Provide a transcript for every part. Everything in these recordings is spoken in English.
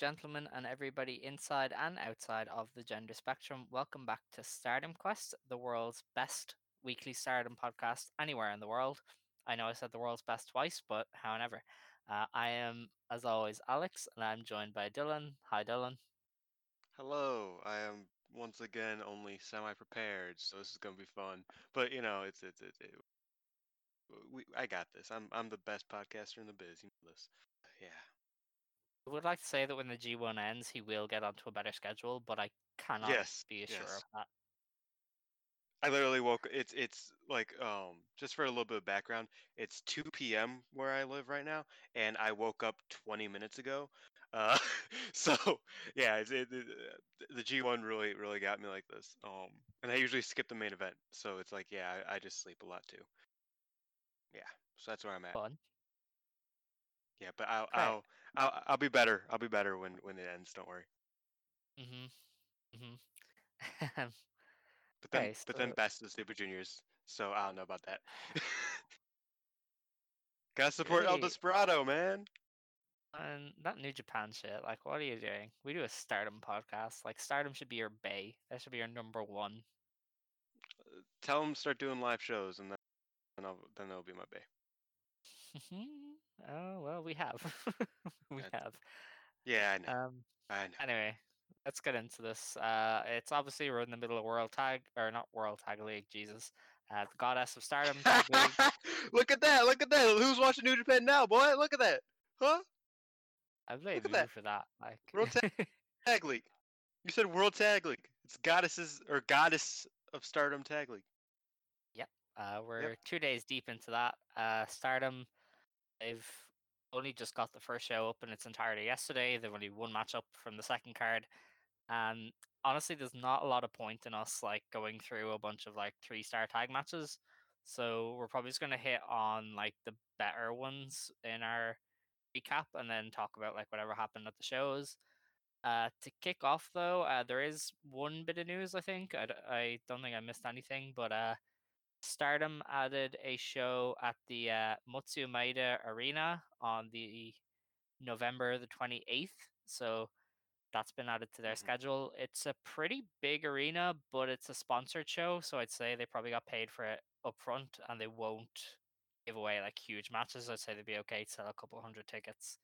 Gentlemen, and everybody inside and outside of the gender spectrum. Welcome back to Stardom Quest, the world's best weekly stardom podcast anywhere in the world. I know I said the world's best twice, but however, uh, I am, as always, Alex, and I'm joined by Dylan. Hi, Dylan. Hello, I am once again only semi-prepared, so this is gonna be fun. But you know, it's it's it's it, we I got this. I'm I'm the best podcaster in the biz. You know this. Yeah. I would like to say that when the G1 ends, he will get onto a better schedule, but I cannot Yes, be sure yes. of that. I literally woke. It's it's like um just for a little bit of background. It's 2 p.m. where I live right now, and I woke up 20 minutes ago. Uh, so yeah, it, it, the G1 really really got me like this. Um, and I usually skip the main event, so it's like yeah, I, I just sleep a lot too. Yeah, so that's where I'm at. Fun. Yeah, but I'll. I'll I'll I'll be better. I'll be better when when it ends. Don't worry. Mm-hmm. Mm-hmm. But then Okay, but then so- best is Super Juniors. So I don't know about that. Gotta support El Really? Desperado, man. And that New Japan shit, like, what are you doing? We do a Stardom podcast. Like, Stardom should be your bay. That should be your number one. Tell them start doing live shows, and then then I'll, then they'll be my bay. Oh well, we have, we have. Yeah, I know. Um. I know. Anyway, let's get into this. Uh, it's obviously we're in the middle of World Tag or not World Tag League. Jesus, uh, the Goddess of Stardom Tag League. look at that! Look at that! Who's watching New Japan now, boy? Look at that! Huh? I blame you that. for that. Like, World Tag League. You said World Tag League. It's goddesses or goddess of Stardom Tag League. Yep. Uh, we're two days deep into that. Uh, Stardom, they've only just got the first show up in its entirety yesterday. They've only one match up from the second card, and honestly, there's not a lot of point in us like going through a bunch of like three star tag matches. So we're probably just gonna hit on like the better ones in our recap, and then talk about like whatever happened at the shows. Uh, to kick off though, uh, there is one bit of news. I think I, I don't think I missed anything, but uh, Stardom added a show at the uh, Arena on the November the 28th. So that's been added to their Mhm. schedule. It's a pretty big arena, but it's a sponsored show. So I'd say they probably got paid for it up front and they won't give away like huge matches. I'd say they'd be okay to sell a couple hundred tickets.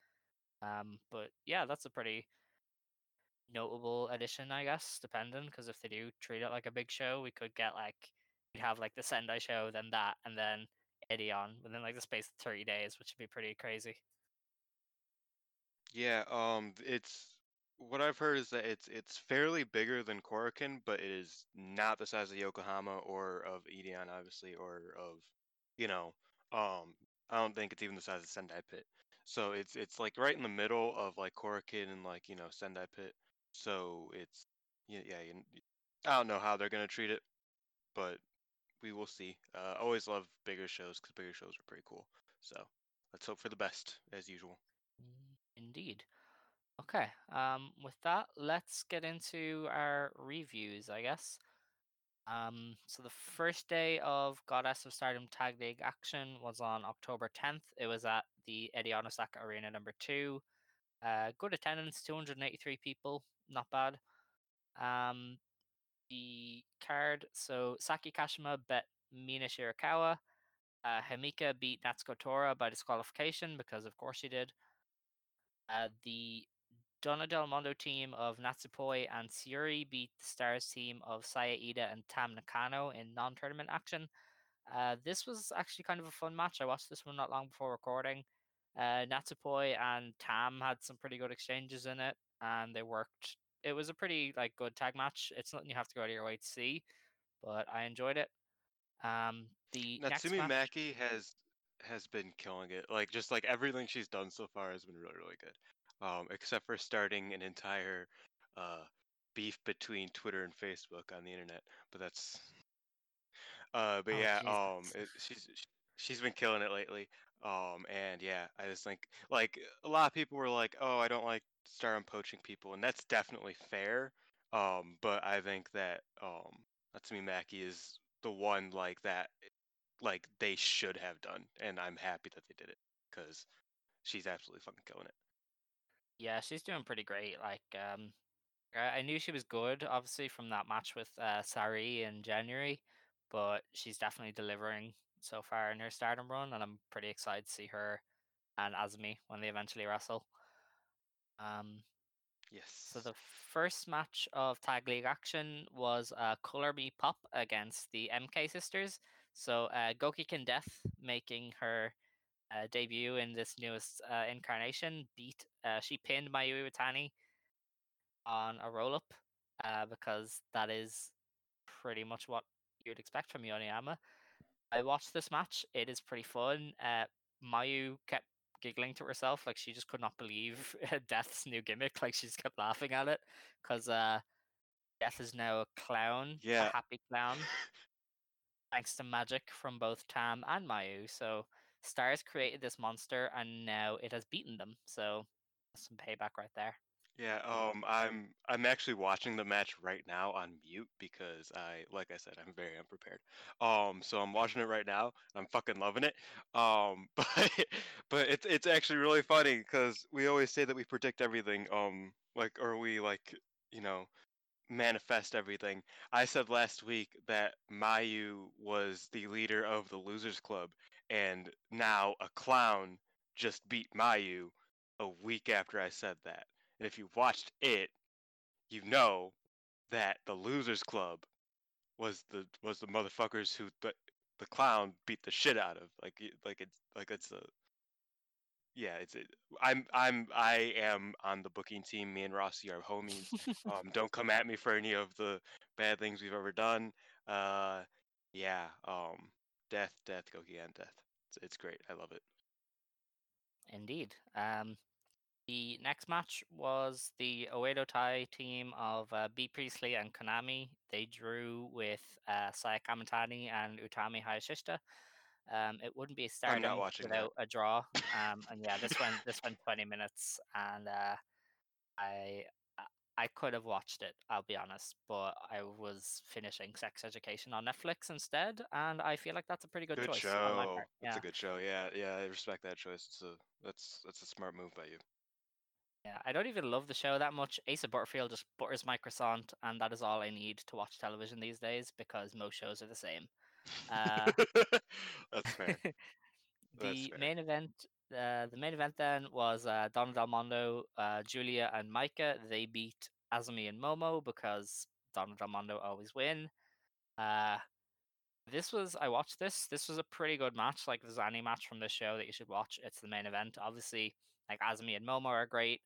Um, but yeah, that's a pretty notable addition, I guess, depending because if they do treat it like a big show, we could get like we'd have like the Sendai show, then that, and then Edion within like the space of thirty days, which would be pretty crazy. Yeah, um, it's what I've heard is that it's it's fairly bigger than Korakuen, but it is not the size of Yokohama or of Edion, obviously, or of, you know, um, I don't think it's even the size of Sendai Pit. So it's it's like right in the middle of like Korakuen and like you know Sendai Pit. So it's yeah yeah you, I don't know how they're gonna treat it, but we will see. Uh, always love bigger shows because bigger shows are pretty cool. So let's hope for the best as usual. Indeed. Okay. Um, with that, let's get into our reviews, I guess. Um, so the first day of Goddess of Stardom Tag League action was on October 10th. It was at the Edion Osaka Arena number two. Uh, good attendance, 283 people, not bad. Um, the card, so Saki Kashima bet Mina Shirakawa. Uh, Himeka beat Natsuko Tora by disqualification because, of course, she did. Uh, the Donna Del Mondo team of Natsupoi and Syuri beat the Stars team of Saya Iida and Tam Nakano in non tournament action. Uh, this was actually kind of a fun match. I watched this one not long before recording. Uh, Natsupoi and Tam had some pretty good exchanges in it, and they worked. It was a pretty like good tag match. It's nothing you have to go out of your way to see, but I enjoyed it. Um, the Natsumi match, Maki has has been killing it. Like just like everything she's done so far has been really really good. Um, except for starting an entire uh beef between Twitter and Facebook on the internet. But that's uh but Oh, yeah, Jesus. um it, she's sh- she's been killing it lately. Um and yeah, I just think like a lot of people were like, "Oh, I don't like Stardom poaching people." And that's definitely fair. Um but I think that um Natsumi Maki is the one like that like they should have done and I'm happy that they did it cuz she's absolutely fucking killing it. yeah, she's doing pretty great. Like, um, I I knew she was good, obviously, from that match with uh, Syuri in January, but she's definitely delivering so far in her Stardom run, and I'm pretty excited to see her and Azumi when they eventually wrestle. Um, Yes. So the first match of Tag League action was uh, Color Me Pop against the MK Sisters. So uh, Gokigen Death making her uh, debut in this newest uh, incarnation beat. Uh, she pinned Mayu Iwatani on a roll up uh, because that is pretty much what you'd expect from Yoneyama. I watched this match. It is pretty fun. Uh, Mayu kept giggling to herself, like she just could not believe Death's new gimmick. Like she just kept laughing at it because uh, Death is now a clown, Yeah. a happy clown, thanks to magic from both Tam and Mayu. So Stars created this monster, and now it has beaten them. So some payback right there. Yeah, um, I'm I'm actually watching the match right now on mute because I, like I said, I'm very unprepared. Um, so I'm watching it right now and I'm fucking loving it. Um, but but it's it's actually really funny because we always say that we predict everything. Um, like or we like you know manifest everything. I said last week that Mayu was the leader of the Losers Club, and now a clown just beat Mayu a week after I said that. And if you watched it, you know that the Losers Club was the was the motherfuckers who the the clown beat the shit out of. Like like it's like it's a yeah, it's it. I'm I'm I am on the booking team. Me and Rossy are homies. Um, don't come at me for any of the bad things we've ever done. Uh, yeah. Um, death, death, Goki and death. It's, it's great. I love it. Indeed. Um, the next match was the Oedo Tai team of uh, Bea Priestley and Konami. They drew with uh, Saya Kamitani and Utami Hayashishita. Um, it wouldn't be a stardom watching that. without a draw. Um, and yeah, this went this went 20 minutes, and uh, I I could have watched it. I'll be honest, but I was finishing Sex Education on Netflix instead, and I feel like that's a pretty good, Good choice show. on my part. That's a good show. Yeah, yeah. I respect that choice. It's a that's that's a smart move by you. Yeah, I don't even love the show that much. Asa Butterfield just butters my croissant, and that is all I need to watch television these days because most shows are the same. Uh, that's fair. the fair. main event, uh, the main event then was uh, Donna Del Mondo, uh, Giulia, and Maika. They beat Azumi and Momo because Donna Del Mondo always win. Uh, this was I watched this. This was a pretty good match. Like, if there's any match from this show that you should watch, it's the main event. Obviously, like Azumi and Momo are great.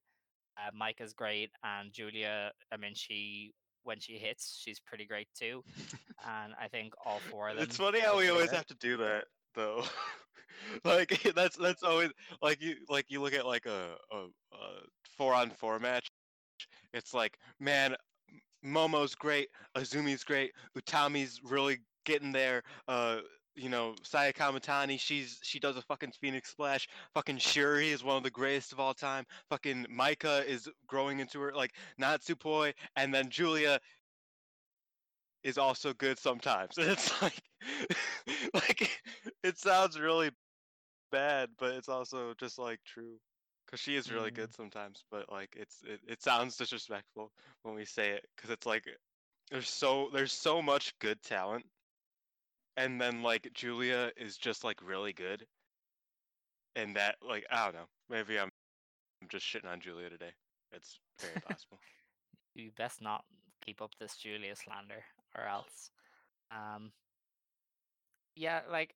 Uh, Maika's great, and Giulia. I mean, she when she hits, she's pretty great too. And I think all four of them. It's funny how we always have to do that though. like that's that's always like you like you look at like a, a, a four on four match. It's like man, Momo's great, Azumi's great, Utami's really getting there. Uh, you know, Saya Kamitani, she's she does a fucking Phoenix Splash. Fucking Syuri is one of the greatest of all time. Fucking Maika is growing into her like Natsupoi, and then Giulia is also good sometimes. It's like like it sounds really bad, but it's also just like true. Cause she is really good mm-hmm. sometimes, but like it's it, it sounds disrespectful when we say it, cause it's like there's so there's so much good talent, and then like Giulia is just like really good, and that like I don't know, maybe I'm I'm just shitting on Giulia today. It's very possible. You best not keep up this Giulia slander, or else. Um, Yeah, like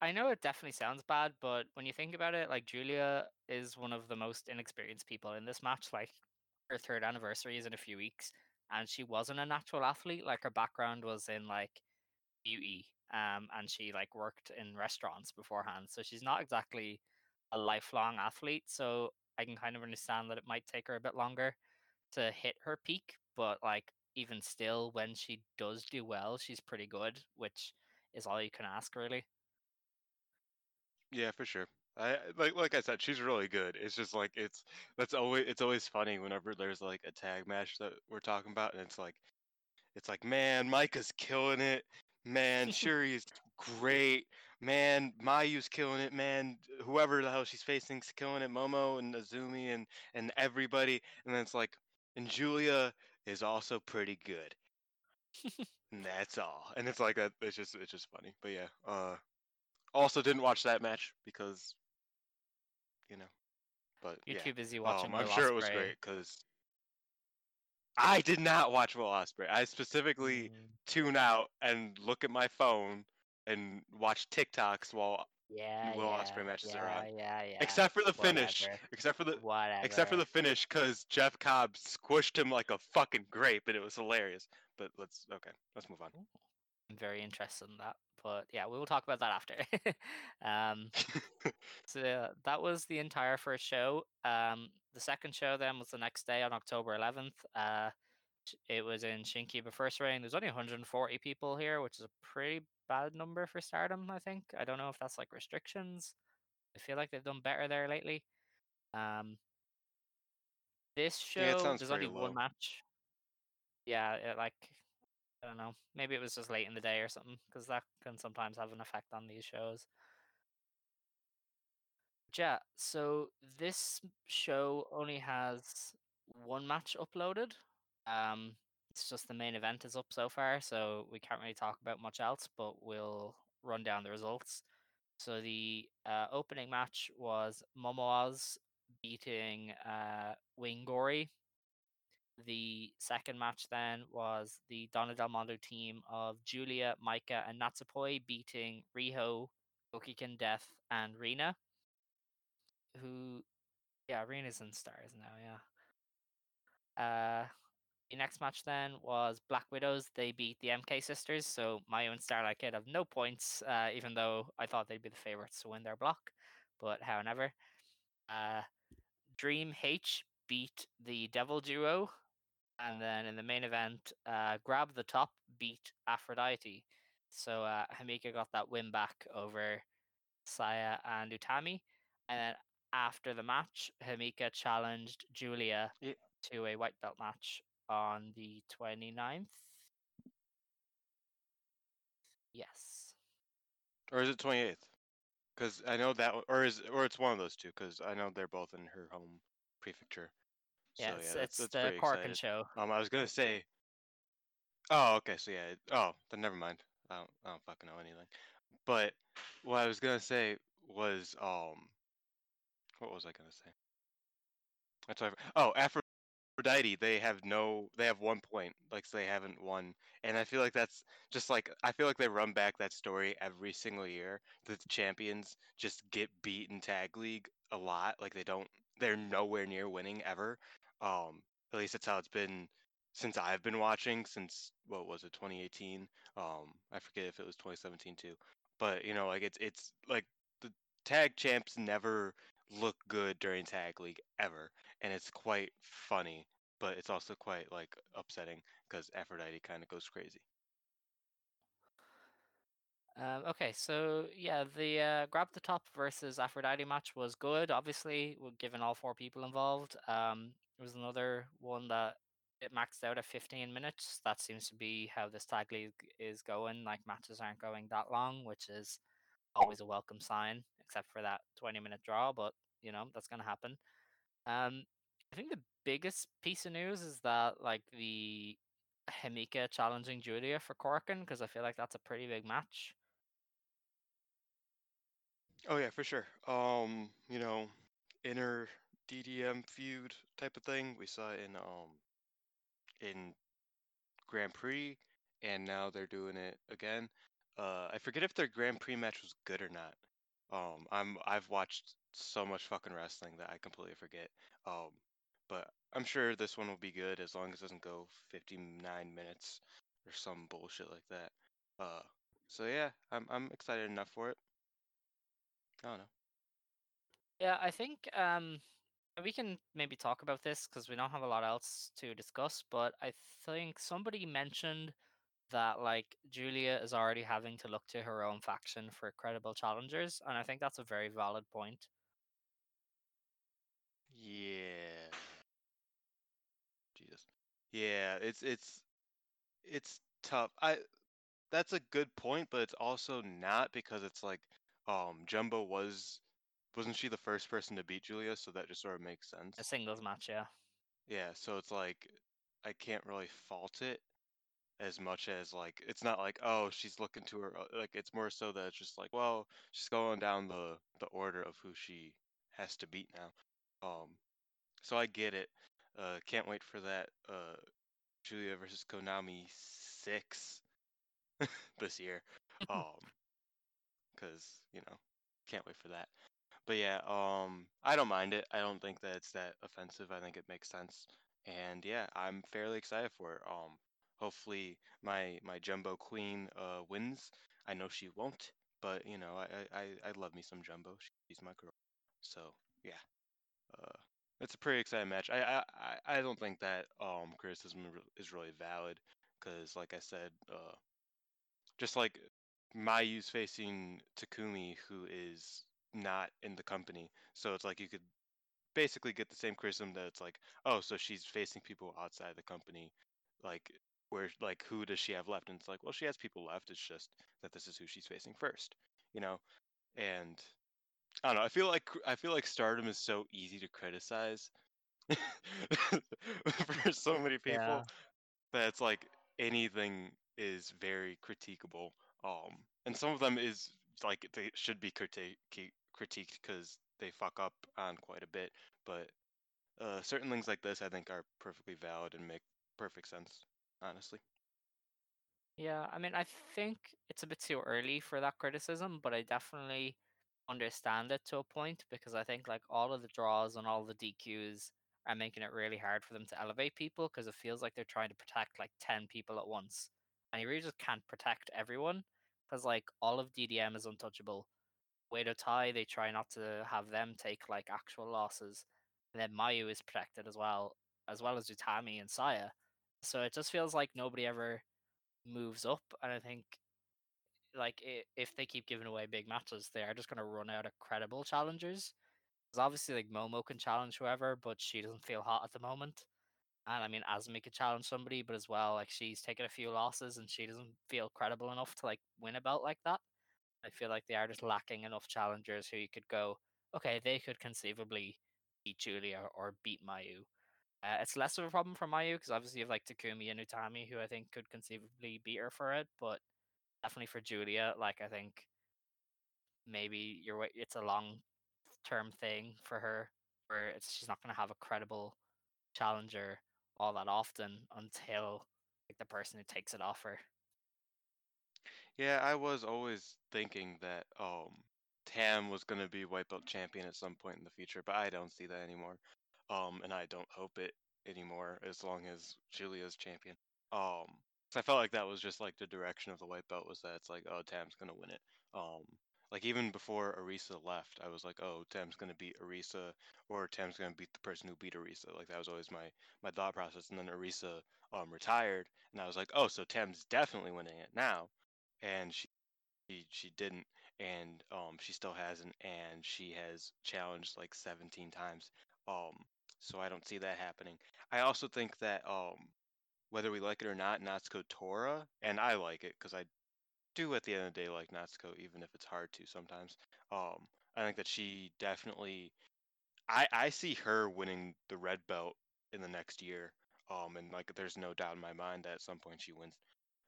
I know it definitely sounds bad, but when you think about it, like Giulia is one of the most inexperienced people in this match. Like her third anniversary is in a few weeks, and she wasn't a natural athlete. Like her background was in like beauty, um, and she like worked in restaurants beforehand. So she's not exactly a lifelong athlete. So I can kind of understand that it might take her a bit longer to hit her peak, but like even still, when she does do well, she's pretty good, which is all you can ask, really. Yeah, for sure. I like like I said, she's really good. It's just like it's that's always it's always funny whenever there's like a tag match that we're talking about, and it's like it's like man, Maika's killing it. Man, Syuri's great. Man, Mayu's killing it. Man, whoever the hell she's facing's killing it. Momo and Azumi and and everybody, and then it's like, and Giulia is also pretty good. and that's all. And it's like that. it's just it's just funny. But yeah, uh, also didn't watch that match because, you know, but You're yeah. too busy watching. Um, I'm sure it was great because I did not watch Will Ospreay. I specifically Mm, tune out and look at my phone and watch TikToks while yeah, Will yeah, Ospreay matches yeah, are on. Yeah, yeah. except for the finish, except for the Whatever. except for the finish because Jeff Cobb squished him like a fucking grape and it was hilarious. But let's okay, let's move on. I'm very interested in that, but yeah, we will talk about that after. um, so that was the entire first show. Um, the second show then was the next day on October 11th. Uh, it was in Shinkiba first ring. There's only 140 people here, which is a pretty bad number for Stardom. I think. I don't know if that's like restrictions. I feel like they've done better there lately. Um, this show Yeah, there's only pretty one match. Yeah, it, like I don't know. Maybe it was just late in the day or something, because that can sometimes have an effect on these shows. But yeah, so this show only has one match uploaded. Um, it's just the main event is up so far, so we can't really talk about much else, but we'll run down the results. So the uh, opening match was Momoaz beating uh, Wingori. The second match then was the Donna Del Mondo team of Giulia, Maika, and Natsupoi beating Riho, Gokigen Death, and Rina. Who, yeah, Rina's in stars now, yeah. Uh, the next match then was Black Widows. They beat the MK Sisters, so Mayu and Starlight Kid have no points, uh, even though I thought they'd be the favorites to win their block. But however, uh, Dream H beat the Devil Duo, and then in the main event, uh, Grab the Top beat Aphrodite. So uh, Himeka got that win back over Saya and Utami, and then after the match, Himeka challenged Giulia Yeah. to a white belt match on the 29th. Yes. Or is it 28th? Because I know that, or is or it's one of those two. Because I know they're both in her home prefecture. Yeah, so, it's, yeah, that's, it's that's the pretty Korakuen excited. show. Um, I was gonna say. Oh, okay. So yeah. it- Oh, then never mind. I don't. I don't fucking know anything. But what I was gonna say was um. What was I gonna say? That's I, oh Aphrodite. They have no. They have one point. Like so they haven't won. And I feel like that's just like I feel like they run back that story every single year. That the champions just get beat in tag league a lot. Like they don't. They're nowhere near winning ever. Um. At least that's how it's been since I've been watching since what was it 2018 um I forget if it was 2017 too but you know like it's it's like the tag champs never look good during tag league ever and it's quite funny but it's also quite like upsetting because Aphrodite kind of goes crazy Um, okay, so yeah, the uh, grab the top versus Aphrodite match was good. Obviously, given all four people involved, um, was another one that it maxed out at 15 minutes. That seems to be how this tag league is going. Like matches aren't going that long, which is always a welcome sign, except for that 20 minute draw. But you know that's gonna happen. Um, I think the biggest piece of news is that like the Himeka challenging Giulia for Korakuen because I feel like that's a pretty big match. oh yeah for sure um you know inner DDM feud type of thing we saw it in um in Grand Prix and now they're doing it again Uh, I forget if their Grand Prix match was good or not. Um, I'm I've watched so much fucking wrestling that I completely forget. Um, but I'm sure this one will be good as long as it doesn't go 59 minutes or some bullshit like that. Uh, so yeah, I'm I'm excited enough for it. I don't know. Yeah, I think um we can maybe talk about this because we don't have a lot else to discuss, but I think somebody mentioned that like Giulia is already having to look to her own faction for credible challengers, and I think that's a very valid point. Yeah. Jesus. Yeah, it's it's it's tough. I that's a good point, but it's also not because it's like um Jumbo was wasn't she the first person to beat Giulia, so that just sort of makes sense. A singles match, yeah. Yeah, so it's like I can't really fault it as much as like it's not like oh she's looking to her like it's more so that it's just like well she's going down the the order of who she has to beat now. Um, so I get it. Uh, can't wait for that uh Giulia versus Konami six this year. Um, because you know can't wait for that. But yeah, um, I don't mind it. I don't think that it's that offensive. I think it makes sense, and yeah, I'm fairly excited for it. Um, hopefully my my Jumbo Queen uh wins. I know she won't, but you know I I I love me some Jumbo. She's my girl. So yeah, uh, it's a pretty exciting match. I I I don't think that um criticism is really valid because like I said, uh, just like Mayu's facing Takumi, who is not in the company. So it's like you could basically get the same criticism that it's like, oh, so she's facing people outside the company, like where like who does she have left? And it's like, well, she has people left. It's just that this is who she's facing first, you know. And I don't know. I feel like I feel like Stardom is so easy to criticize for so many people Yeah. that it's like anything is very critiquable. Um, and some of them is like they should be criti- critiqued because they fuck up on quite a bit. But uh, certain things like this, I think, are perfectly valid and make perfect sense. Honestly. Yeah, I mean, I think it's a bit too early for that criticism, but I definitely understand it to a point because I think like all of the draws and all the DQs are making it really hard for them to elevate people because it feels like they're trying to protect like 10 people at once. And you really just can't protect everyone because like all of DDM is untouchable. Oedo Tai, they try not to have them take like actual losses. And then Mayu is protected as well, as well as Utami and Saya. So it just feels like nobody ever moves up, and I think like if they keep giving away big matches, they are just going to run out of credible challengers. Because obviously, like Momo can challenge whoever, but she doesn't feel hot at the moment. And I mean, Azumi could challenge somebody, but as well, like she's taken a few losses and she doesn't feel credible enough to like win a belt like that. I feel like they are just lacking enough challengers who you could go, okay, they could conceivably beat Giulia or beat Mayu. Uh, it's less of a problem for Mayu because obviously you have like Takumi and Utami who I think could conceivably beat her for it, but definitely for Giulia, like I think maybe you're it's a long term thing for her where it's she's not going to have a credible challenger all that often until like the person who takes it off her. Yeah, I was always thinking that um Tam was gonna be white belt champion at some point in the future, but I don't see that anymore. Um, and I don't hope it anymore as long as Giulia's champion. Um, 'cause I felt like that was just like the direction of the white belt was that it's like, oh, Tam's gonna win it. Um, like even before Arisa left, I was like, oh, Tam's gonna beat Arisa, or Tam's gonna beat the person who beat Arisa. Like that was always my my thought process. And then Arisa um retired, and I was like, oh, so Tam's definitely winning it now and she she, she didn't and um she still hasn't and she has challenged like 17 times um so i don't see that happening. I also think that um whether we like it or not natsuko tora and i like it because i do at the end of the day like natsuko even if it's hard to sometimes um i think that she definitely i i see her winning the red belt in the next year um and like there's no doubt in my mind that at some point she wins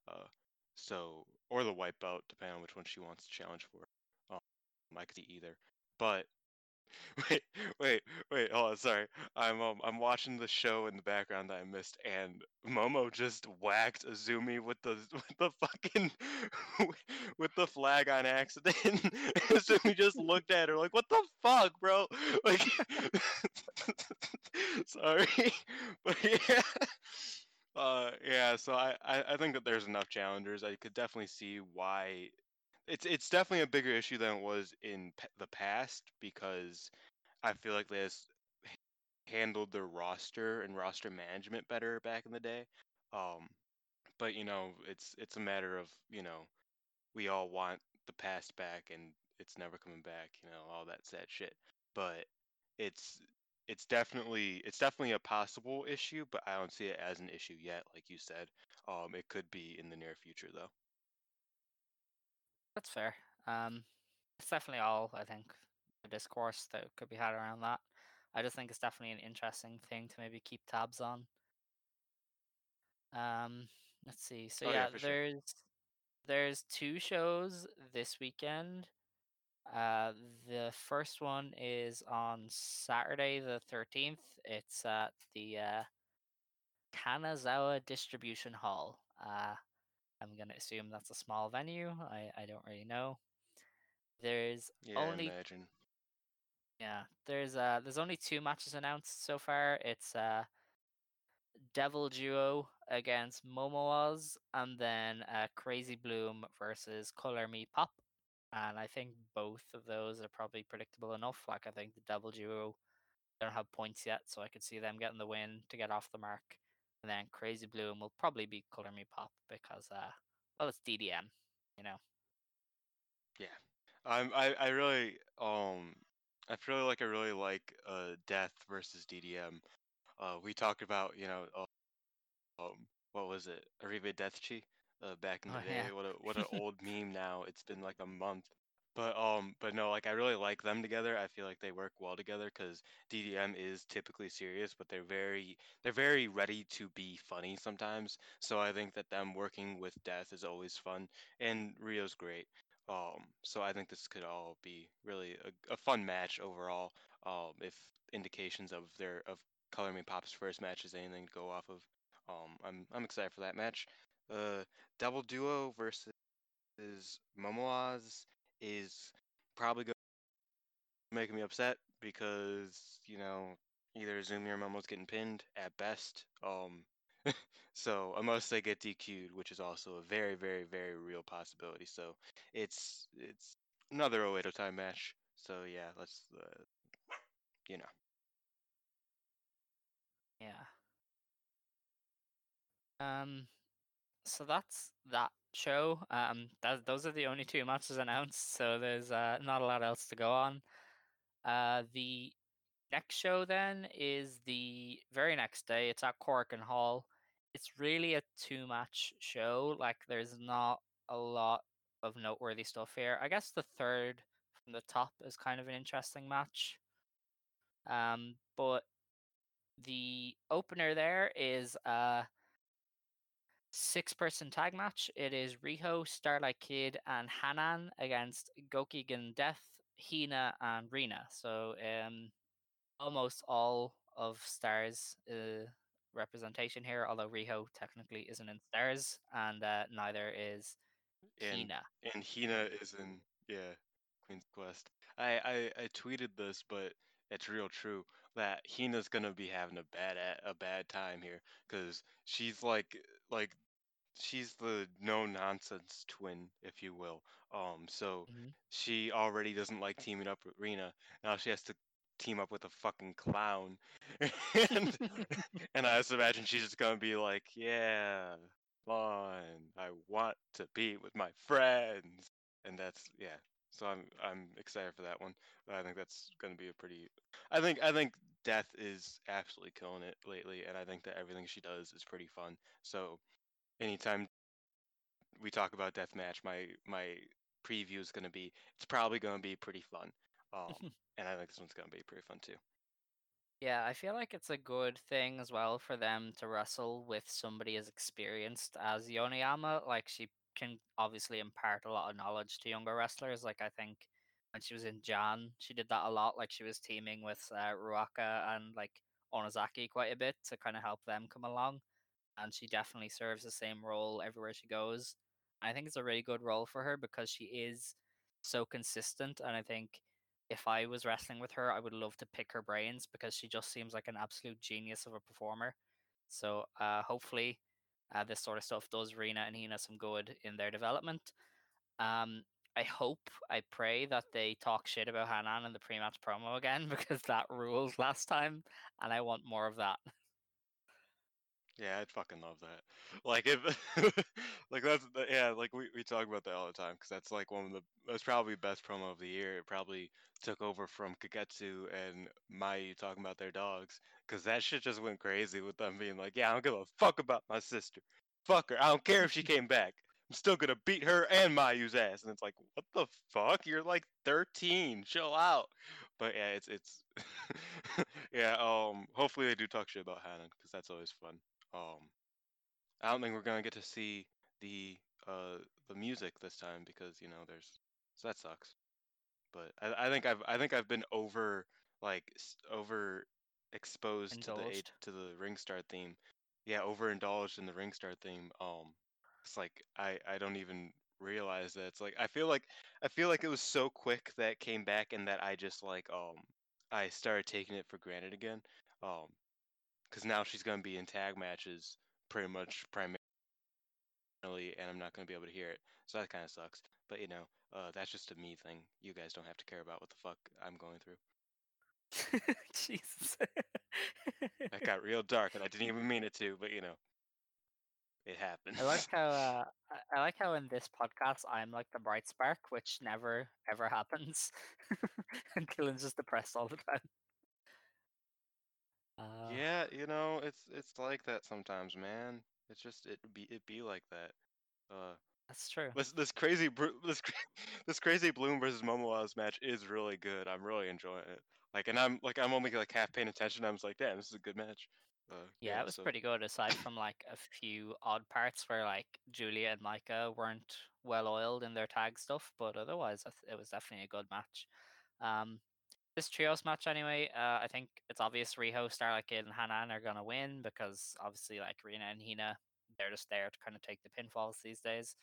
uh so, or the belt, depending on which one she wants to challenge for. Um, I could see either. But Wait, wait, wait, hold on, sorry. I'm um I'm watching the show in the background that I missed and Momo just whacked Azumi with the with the fucking with the flag on accident. Azumi just looked at her like, what the fuck, bro? Like sorry. But yeah. Uh yeah, so I, I, I think that there's enough challengers. I could definitely see why it's it's definitely a bigger issue than it was in the past because I feel like they has handled their roster and roster management better back in the day. Um, but you know, it's it's a matter of you know, we all want the past back and it's never coming back. You know, all that sad shit. But it's it's definitely it's definitely a possible issue, but I don't see it as an issue yet. Like you said, um, it could be in the near future though. That's fair. Um, it's definitely all I think the discourse that could be had around that. I just think it's definitely an interesting thing to maybe keep tabs on. Um, let's see. So Oh, yeah, yeah, for sure. there's there's two shows this weekend. Uh, the first one is on Saturday the 13th. It's at the uh, Kanazawa Distribution Hall. Uh, I'm gonna assume that's a small venue. I, I don't really know. There's Yeah, only imagine. yeah, there's uh there's only two matches announced so far. It's uh Devil Duo against Momoaz and then uh, Crazy Bloom versus Color Me Pop. And I think both of those are probably predictable enough. Like I think the Devil Duo don't have points yet, so I could see them getting the win to get off the mark. And then Crazy Bloom will probably be Color Me Pop because uh well it's DDM, you know. Yeah, I'm. I, I really um. I feel like I really like uh Death versus DDM. Uh, we talked about you know um what was it Arrive Deathchi uh back in the Oh, day. yeah. What a what an old meme now. It's been like a month. But um but no like I really like them together. I feel like they work well together because DDM is typically serious, but they're very they're very ready to be funny sometimes. So I think that them working with Death is always fun, and Riho's great. Um, so I think this could all be really a, a fun match overall. Um, if indications of their of Color Me Pop's first match is anything to go off of, um, I'm I'm excited for that match. Uh, Devil Duo versus Momoaz is probably going to make me upset because you know either Zumi or Momo's getting pinned at best. Um, so unless they get DQ'd, which is also a very, very, very real possibility. So it's it's another Oedo Tai match. So yeah, let's uh, you know. Yeah. Um so that's that show. Um that those are the only two matches announced, so there's uh not a lot else to go on. Uh the next show then is the very next day. It's at Korakuen Hall. It's really a two match show. Like there's not a lot of noteworthy stuff here. I guess the third from the top is kind of an interesting match. Um but the opener there is uh six person tag match. It is Riho, Starlight Kid, and Hanan against Gokigen Death, Hina, and Rina. So um almost all of Stars uh, representation here, although Riho technically isn't in Stars, and uh, neither is And Hina. and Hina is in yeah Queen's Quest. I I, I tweeted this, but it's real true that Hina's gonna be having a bad a, a bad time here because she's like like she's the no nonsense twin, if you will. Um, so Mhm. she already doesn't like teaming up with Rena. Now she has to team up with a fucking clown, and and I just imagine she's just gonna be like, yeah, fine, I want to be with my friends, and that's yeah. So I'm I'm excited for that one. But I think that's gonna be a pretty. I think I think Death is absolutely killing it lately, and I think that everything she does is pretty fun. So anytime we talk about deathmatch, my my preview is gonna be it's probably gonna be pretty fun. Um, and I think this one's gonna be pretty fun too. Yeah, I feel like it's a good thing as well for them to wrestle with somebody as experienced as Yoneyama. Like she can obviously impart a lot of knowledge to younger wrestlers. Like I think when she was in Jan. She did that a lot. Like she was teaming with uh, Ruaka and like Onozaki quite a bit to kind of help them come along. And she definitely serves the same role everywhere she goes. I think it's a really good role for her because she is so consistent. And I think if I was wrestling with her, I would love to pick her brains because she just seems like an absolute genius of a performer. So uh, hopefully, uh, this sort of stuff does Rena and Hina some good in their development. Um, I hope, I pray that they talk shit about Hanan in the pre-match promo again because that ruled last time, and I want more of that. Yeah, I'd fucking love that. Like if, like that's yeah, like we, we talk about that all the time because that's like one of the that's probably best promo of the year. It probably took over from Kagetsu and Mayu talking about their dogs because that shit just went crazy with them being like, yeah, I don't give a fuck about my sister. Fuck her. I don't care if she came back. I'm still gonna beat her and Mayu's ass. And it's like, what the fuck? You're like 13. Chill out. But yeah, it's it's yeah. Um, hopefully they do talk shit about Hanan because that's always fun. Um, I don't think we're gonna get to see the uh the music this time because you know there's so that sucks. But I, I think I've I think I've been over like over exposed to the to the ring star theme. Yeah, overindulged in the ring star theme. Um, it's like I I don't even realize that it's like I feel like I feel like it was so quick that it came back and that I just like um I started taking it for granted again. Um, because now she's gonna be in tag matches pretty much primarily, and I'm not gonna be able to hear it. So that kind of sucks. But you know, uh, that's just a me thing. You guys don't have to care about what the fuck I'm going through. Jesus. That got real dark, and I didn't even mean it to, but you know, it happened. I like how uh, I- I like how in this podcast I'm like the bright spark, which never ever happens, and Killen's just depressed all the time. Uh, yeah, you know, it's it's like that sometimes, man. It's just it be it be like that. Uh, that's true. this this crazy Bru- this cra- this crazy Bloom versus Momoaz match is really good. I'm really enjoying it. Like, and I'm like I'm only like half paying attention. I was like, damn, this is a good match. Uh, Yeah, it was so- pretty good aside from like a few odd parts where like Giulia and Maika weren't well oiled in their tag stuff, but otherwise I th- it was definitely a good match. Um, this trios match anyway, uh, I think it's obvious Riho, Starlight Kid, and Hanan are gonna win because obviously like Rena and Hina, they're just there to kind of take the pinfalls these days.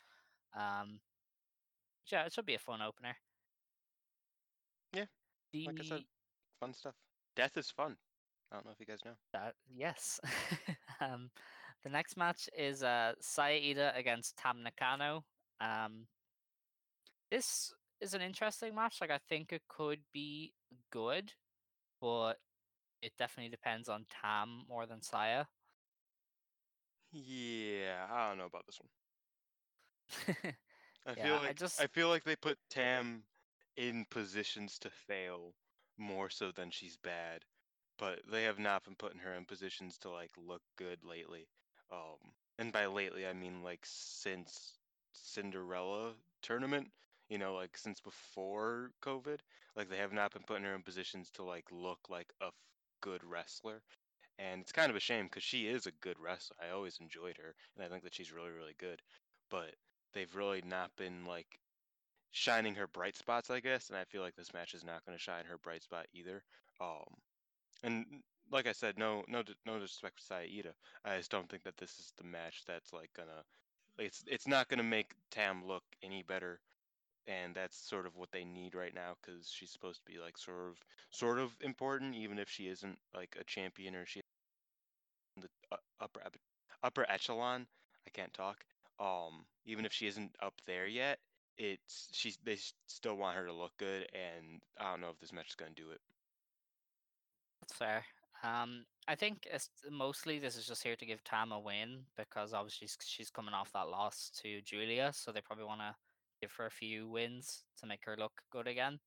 Um, yeah, it should be a fun opener. Yeah, The, like I said, fun stuff. Death is fun. I don't know if you guys know. That yes. um, the next match is uh Saida against Tam Nakano. Um, this is an interesting match. Like I think it could be good, but it definitely depends on Tam more than Saya. Yeah, I don't know about this one. I Yeah, feel I like just- I feel like they put Tam in positions to fail more so than she's bad, but they have not been putting her in positions to like look good lately. Um, and by lately I mean like since Cinderella tournament, you know, like since before COVID, like they have not been putting her in positions to like look like a f- good wrestler. And it's kind of a shame because she is a good wrestler. I always enjoyed her, and I think that she's really, really good. But they've really not been like shining her bright spots, I guess. And I feel like this match is not going to shine her bright spot either. Um, and like I said, no, no, no disrespect to Saida. I just don't think that this is the match that's like gonna. It's it's not gonna make Tam look any better, and that's sort of what they need right now because she's supposed to be like sort of sort of important, even if she isn't like a champion or she the uh, upper upper echelon. I can't talk. Um, even if she isn't up there yet, it's she's they still want her to look good, and I don't know if this match is gonna do it. That's fair. Um, I think it's mostly this is just here to give Tam a win because obviously she's coming off that loss to Giulia, so they probably want to give her a few wins to make her look good again.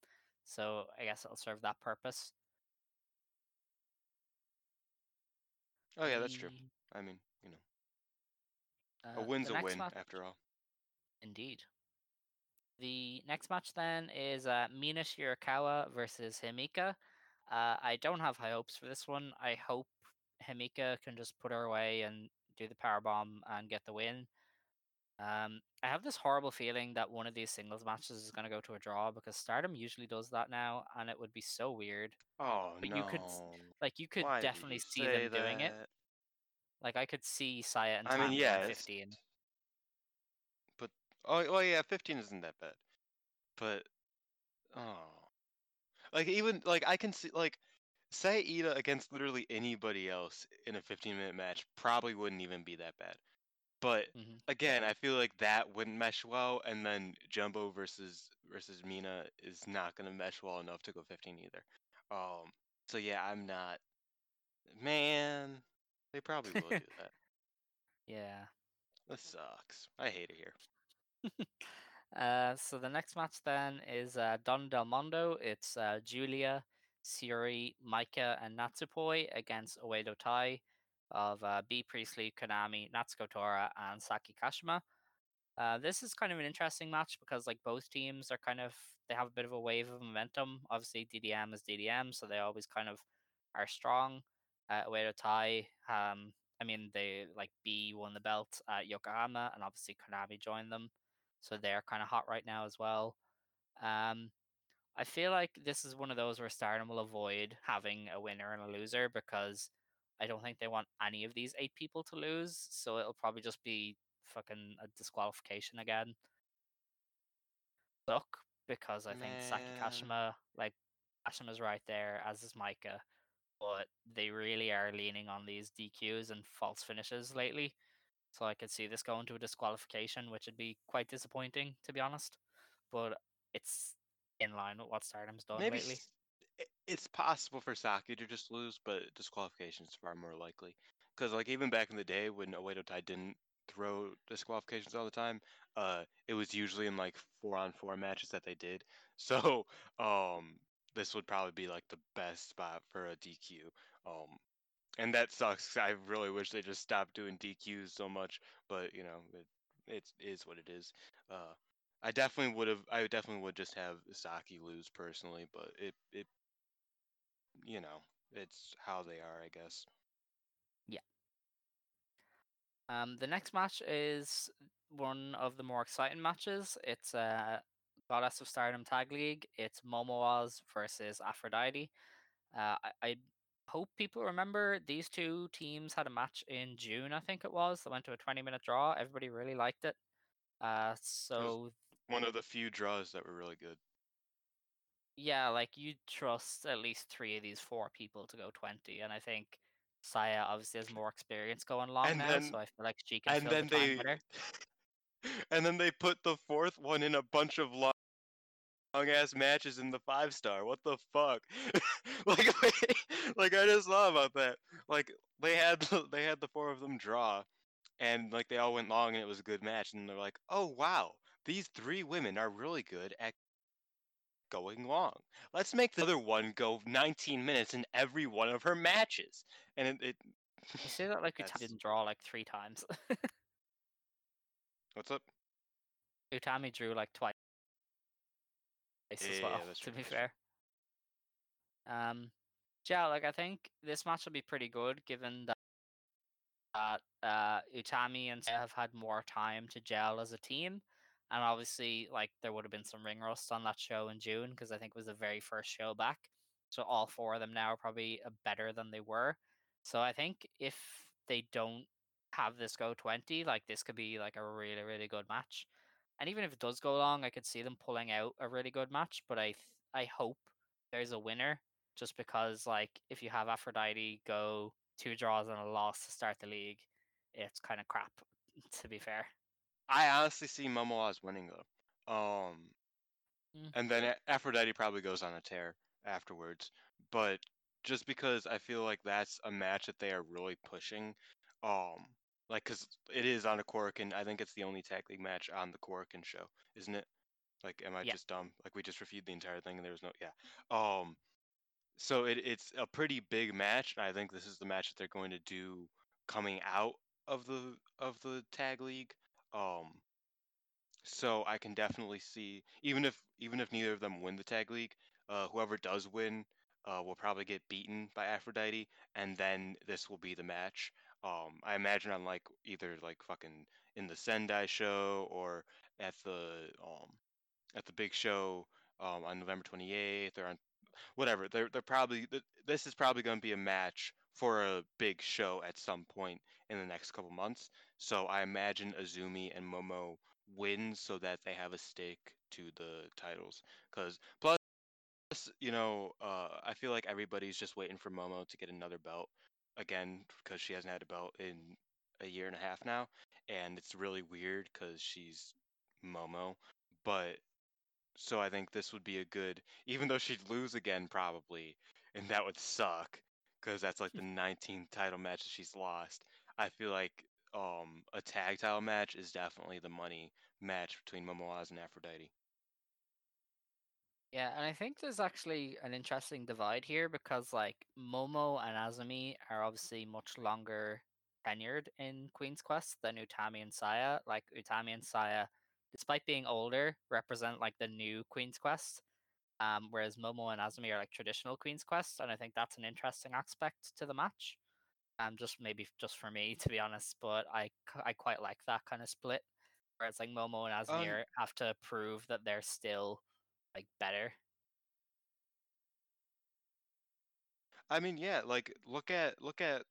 So I guess it'll serve that purpose. Oh yeah, that's true. I mean, you know, uh, a win's a win match- after all. Indeed. The next match then is uh, Mina Shirakawa versus Himeka. Uh, I don't have high hopes for this one. I hope Himeka can just put her away and do the power bomb and get the win. Um, I have this horrible feeling that one of these singles matches is going to go to a draw because Stardom usually does that now, and it would be so weird. Oh But no! you could Like you could Why definitely you see them doing it. Like I could see Saya and I mean, yeah, 15. But oh, well, yeah, 15 isn't that bad. But oh, like even like I can see like say Ida against literally anybody else in a 15 minute match probably wouldn't even be that bad. But Mhm. again, I feel like that wouldn't mesh well, and then Jumbo versus versus Mina is not gonna mesh well enough to go 15 either. Um, so yeah, I'm not. Man, they probably will do that. Yeah. This sucks. I hate it here. Uh, so the next match then is uh, Donna Del Mondo. It's uh, Giulia, Syuri, Maika, and Natsupoi against Oedo Tai of uh, Bea Priestley, Konami, Natsuko Tora, and Saki Kashima. Uh, this is kind of an interesting match because like both teams are kind of they have a bit of a wave of momentum. Obviously, DDM is DDM, so they always kind of are strong. Uh, Oedo Tai, um, I mean they like B won the belt at Yokohama, and obviously Konami joined them so they're kind of hot right now as well. Um, I feel like this is one of those where Stardom will avoid having a winner and a loser because I don't think they want any of these eight people to lose. So it'll probably just be fucking a disqualification again. Look, because I think Saki Man. Kashima, like Kashima's right there, as is Maika, but they really are leaning on these DQs and false finishes lately. So I could see this going to a disqualification, which would be quite disappointing, to be honest. But it's in line with what Stardom's done Maybe lately. It's possible for Saki to just lose, but disqualification is far more likely. Because like even back in the day when Oedo Tai didn't throw disqualifications all the time, uh, it was usually in like four on four matches that they did. So um, this would probably be like the best spot for a DQ. Um, and that sucks. I really wish they just stopped doing DQs so much, but you know it it is what it is. Uh, I definitely would have. I definitely would just have Saki lose personally, but it it you know it's how they are, I guess. Yeah. Um, the next match is one of the more exciting matches. It's uh, Goddess of Stardom Tag League. It's Momoaz versus Aphrodite. Uh, I, I hope people remember these two teams had a match in June, I think it was. They went to a 20 minute draw. Everybody really liked it. Uh, so One of the few draws that were really good. Yeah, like you trust at least three of these four people to go 20. And I think Saya obviously has more experience going long And now, then- so I feel like she can And then the they better. and then they put the fourth one in a bunch of long long ass matches in the five star. What the fuck? like, like I just thought about that. Like they had the, they had the four of them draw, and like they all went long, and it was a good match. And they're like, oh wow, these three women are really good at going long. Let's make the other one go 19 minutes in every one of her matches. And it, it You say that like Utami didn't draw like three times. what's up? Utami drew like twice as Yeah, well, that's to true, be fair. Um, yeah, like I think this match will be pretty good given that that uh, Utami and Saya have had more time to gel as a team, and obviously, like there would have been some ring rust on that show in June because I think it was the very first show back. So all four of them now are probably uh, better than they were. So I think if they don't have this go twenty, like this could be like a really really good match. And even if it does go long, I could see them pulling out a really good match. But I I hope there's a winner, just because like if you have Aphrodite go two draws and a loss to start the league, it's kind of crap. To be fair, I honestly see Momoaz winning though. Um, Mm. and then Aphrodite probably goes on a tear afterwards. But just because I feel like that's a match that they are really pushing, um, like because it is on a Korakuen. I think it's the only tag league match on the Korakuen show, isn't it? Like, am I Yeah. just dumb? Like we just reviewed the entire thing and there was no yeah. Um, so it, it's a pretty big match, and I think this is the match that they're going to do coming out of the of the tag league. Um, so I can definitely see even if even if neither of them win the tag league, uh, whoever does win uh, will probably get beaten by Aphrodite, and then this will be the match. Um, I imagine on like either like fucking in the Sendai show or at the um at the big show um on November 28th or on whatever. They're they're probably this is probably going to be a match for a big show at some point in the next couple months. So I imagine Azumi and Momo win so that they have a stake to the titles. Because plus, you know, uh, I feel like everybody's just waiting for Momo to get another belt again because she hasn't had a belt in a year and a half now, and it's really weird because she's Momo. But so I think this would be a good, even though she'd lose again probably, and that would suck because that's like the 19th title match that she's lost. I feel like um a tag title match is definitely the money match between Momo and Aphrodite. Yeah, and I think there's actually an interesting divide here because like Momo and Azumi are obviously much longer tenured in Queen's Quest than Utami and Saya. Like Utami and Saya, despite being older, represent like the new Queen's Quest. Um, whereas Momo and Azumi are like traditional Queen's Quest, and I think that's an interesting aspect to the match. Um, just maybe just for me to be honest, but I I quite like that kind of split where it's like Momo and Azumi Um, have to prove that they're still like better. I mean, yeah, like look at look at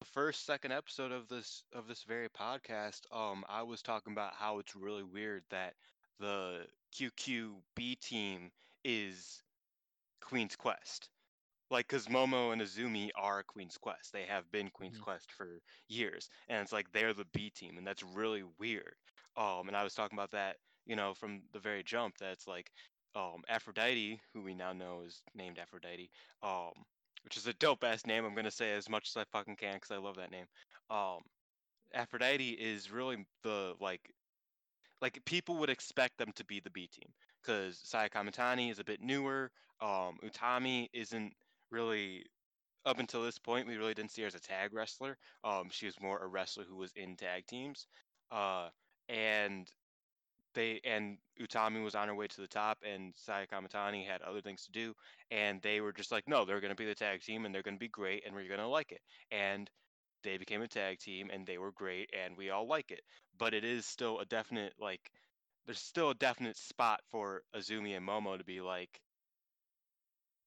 the first second episode of this of this very podcast. Um, I was talking about how it's really weird that the QQB team is Queen's Quest. Like, because Momo and Azumi are Queen's Quest. They have been Queen's Mhm. Quest for years. And it's like they're the B team, and that's really weird. Um, and I was talking about that, you know, from the very jump, that's like um Aphrodite, who we now know is named Aphrodite, um, which is a dope ass name. I'm gonna say as much as I fucking can because I love that name. Um, Aphrodite is really the like like people would expect them to be the B team because Saya Kamitani is a bit newer. Um, Utami isn't really up until this point. We really didn't see her as a tag wrestler. Um, she was more a wrestler who was in tag teams. Uh, and they and Utami was on her way to the top, and Saya Kamitani had other things to do, and they were just like, no, they're gonna be the tag team, and they're gonna be great, and we're gonna like it. And they became a tag team and they were great and we all like it. But it is still a definite like there's still a definite spot for Azumi and Momo to be like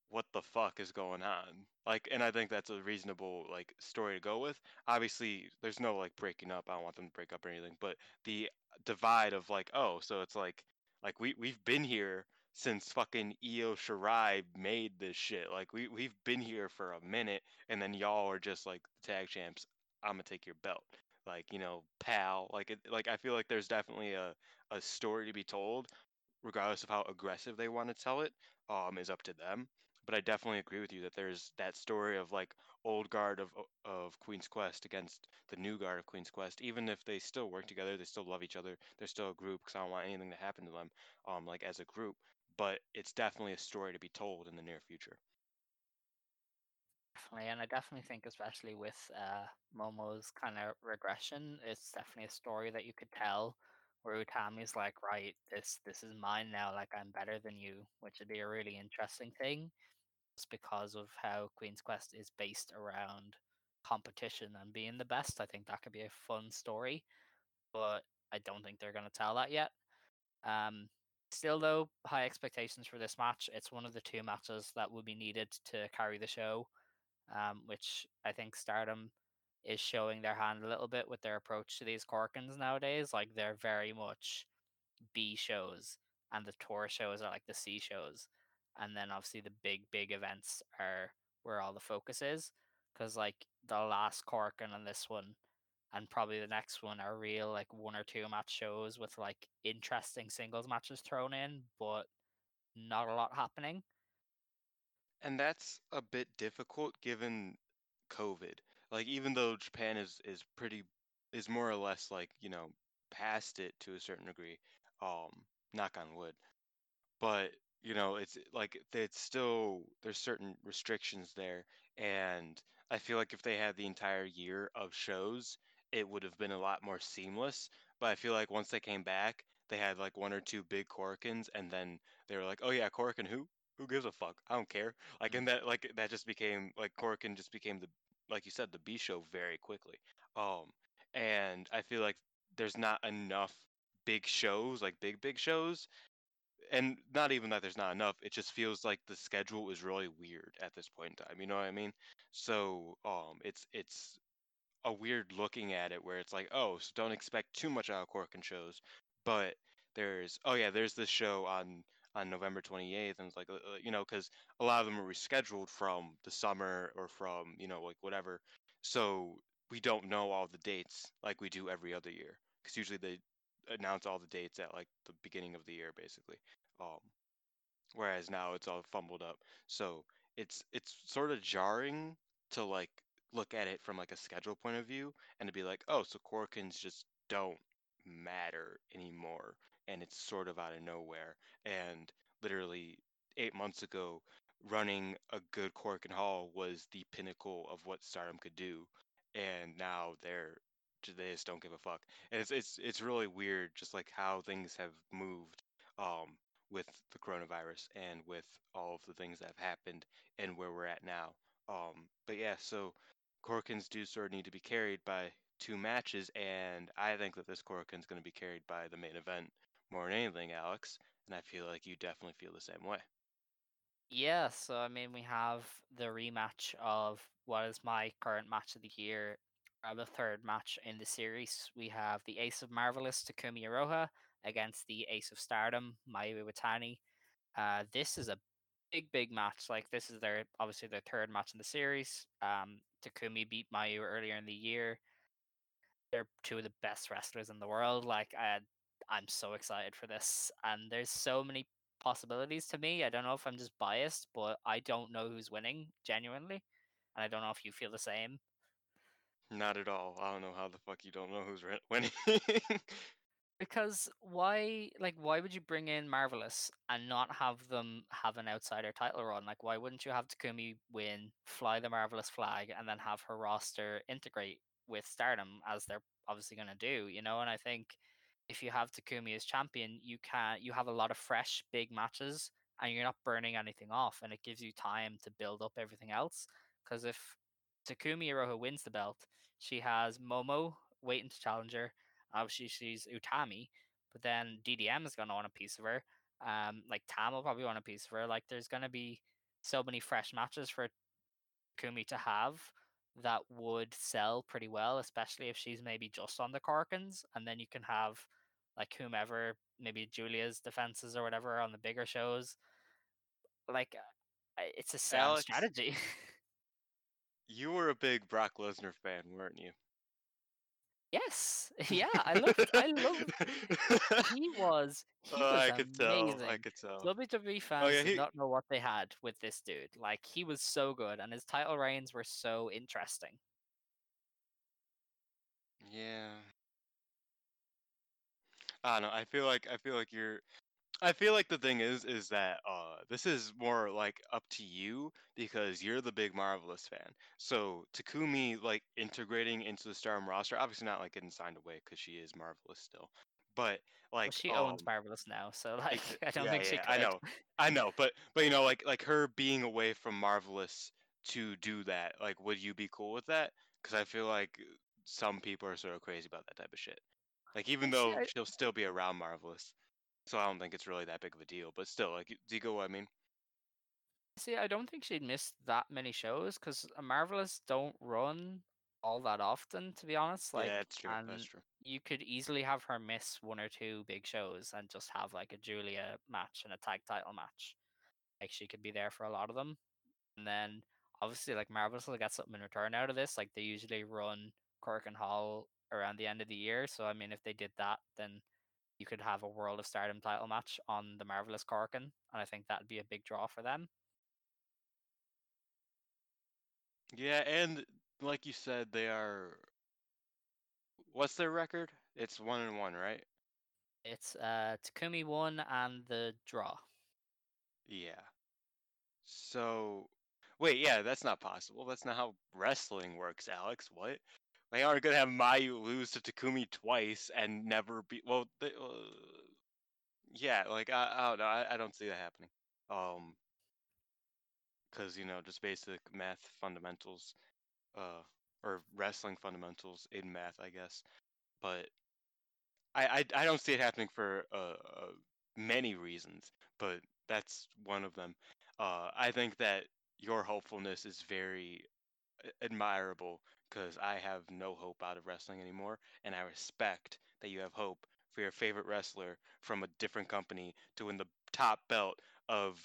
what the fuck is going on? Like and I think that's a reasonable like story to go with. Obviously there's no like breaking up. I don't want them to break up or anything, but the divide of like oh, so it's like like we we've been here since fucking Io Shirai made this shit. Like we we've been here for a minute, and then y'all are just like the tag champs. I'm gonna take your belt, like you know, pal. Like it, like I feel like there's definitely a a story to be told, regardless of how aggressive they want to tell it. Um, is up to them. But I definitely agree with you that there's that story of like old guard of of Queen's Quest against the new guard of Queen's Quest. Even if they still work together, they still love each other. They're still a group because I don't want anything to happen to them. Um, like as a group but it's definitely a story to be told in the near future. Definitely, and I definitely think, especially with uh, Momo's kind of regression, it's definitely a story that you could tell where Utami's like, right, this this is mine now, like I'm better than you, which would be a really interesting thing, just because of how Queen's Quest is based around competition and being the best. I think that could be a fun story, but I don't think they're going to tell that yet. Um, still, though, high expectations for this match. It's one of the two matches that will be needed to carry the show um, which I think Stardom is showing their hand a little bit with their approach to these Korakuens nowadays. Like they're very much B shows, and the tour shows are like the C shows, and then obviously the big big events are where all the focus is. Because like the last Korakuen and this one, and probably the next one are real like one or two match shows with like interesting singles matches thrown in, but not a lot happening. And that's a bit difficult given COVID. Like even though Japan is is pretty is more or less like, you know, past it to a certain degree. Um, knock on wood. But, you know, it's like it's still there's certain restrictions there and I feel like if they had the entire year of shows, it would have been a lot more seamless. But I feel like once they came back, they had like one or two big Korakuens and then they were like, "Oh yeah, Korakuen who? Who gives a fuck? I don't care." Like Mm. and that like that just became like Korakuen just became the like you said the B show very quickly. Um, and I feel like there's not enough big shows, like big big shows, and not even that there's not enough. It just feels like the schedule is really weird at this point in time. You know what I mean? So um, it's it's a weird looking at it where it's like, oh, so don't expect too much out of Korakuen shows, but there's oh yeah, there's this show on on November 28th, and it's like uh, uh, you know because a lot of them are rescheduled from the summer or from you know like whatever, so we don't know all the dates like we do every other year because usually they announce all the dates at like the beginning of the year basically. Um, whereas now it's all fumbled up, so it's it's sort of jarring to like look at it from like a schedule point of view and to be like, oh, so Korakuens just don't matter anymore and it's sort of out of nowhere. And literally eight months ago, running a good Korakuen Hall was the pinnacle of what Stardom could do. And now they're they just don't give a fuck. And it's it's it's really weird just like how things have moved um with the coronavirus and with all of the things that have happened and where we're at now. Um but yeah, so Korakuens do sort of need to be carried by two matches, and I think that this Korakuen is going to be carried by the main event more than anything, Alex. And I feel like you definitely feel the same way. Yeah, so I mean, we have the rematch of what is my current match of the year, uh, the third match in the series. We have the Ace of Marvelous Takumi Iroha against the Ace of Stardom, Mayu Iwatani. Uh, this is a big, big match. Like this is their obviously their third match in the series. Um, Takumi beat Mayu earlier in the year. They're two of the best wrestlers in the world. Like I, I'm so excited for this, and there's so many possibilities to me. I don't know if I'm just biased, but I don't know who's winning genuinely, and I don't know if you feel the same. Not at all. I don't know how the fuck you don't know who's winning. Because why, like, why would you bring in Marvelous and not have them have an outsider title run? Like, why wouldn't you have Takumi win, fly the Marvelous flag, and then have her roster integrate with Stardom as they're obviously going to do, you know? And I think if you have Takumi as champion, you can you have a lot of fresh big matches, and you're not burning anything off, and it gives you time to build up everything else. Because if Takumi Iroha wins the belt, she has Momo waiting to challenge her Obviously, she's Utami, but then DDM is going to want a piece of her. Um, like Tam will probably want a piece of her. Like, there's going to be so many fresh matches for Kumi to have that would sell pretty well, especially if she's maybe just on the Korakuens, and then you can have like whomever, maybe Giulia's defenses or whatever on the bigger shows. Like, uh, it's a sound Alex, strategy. you were a big Brock Lesnar fan, weren't you? Yes, yeah, I loved. I loved. He was. He Oh, was I could tell. I could tell. WWE Oh fans yeah, did not know what they had with this dude. Like he was so good, and his title reigns were so interesting. Yeah. I don't know. I feel like I feel like you're I feel like the thing is is that uh this is more like up to you because you're the big Marvelous fan. So Takumi like integrating into the Stardom roster, obviously not like getting signed away because she is Marvelous still. But Well, like she um owns Marvelous now, so like I don't yeah, think she yeah, could. I know. I know, but but you know like like her being away from Marvelous to do that, like would you be cool with that? Cuz I feel like some people are sort of crazy about that type of shit. Like even though I, she'll still be around Marvelous. So I don't think it's really that big of a deal, but still, like, do you go? what I mean? see, I don't think she'd miss that many shows because Marvelous don't run all that often, to be honest. Like, Yeah, that's true. That's true. you could easily have her miss one or two big shows and just have like a Giulia match and a tag title match. Like she could be there for a lot of them. And then obviously like Marvelous will get something in return out of this. Like they usually run Korakuen Hall around the end of the year. So I mean if they did that then you could have a World of Stardom title match on the Marvelous Korakuen. And I think that'd be a big draw for them. Yeah, and like you said, they are. What's their record? It's one and one, right? It's uh Takumi one and the draw. Yeah. So, wait, yeah, that's not possible. That's not how wrestling works, Alex. What? They aren't gonna have Mayu lose to Takumi twice and never be. Well, they, uh, yeah, like I, I don't know. I, I don't see that happening. Um, because you know, just basic math fundamentals. Uh, or wrestling fundamentals in math, I guess. But I I, I don't see it happening for uh, uh, many reasons, but that's one of them. Uh, I think that your hopefulness is very admirable because I have no hope out of wrestling anymore, and I respect that you have hope for your favorite wrestler from a different company to win the top belt of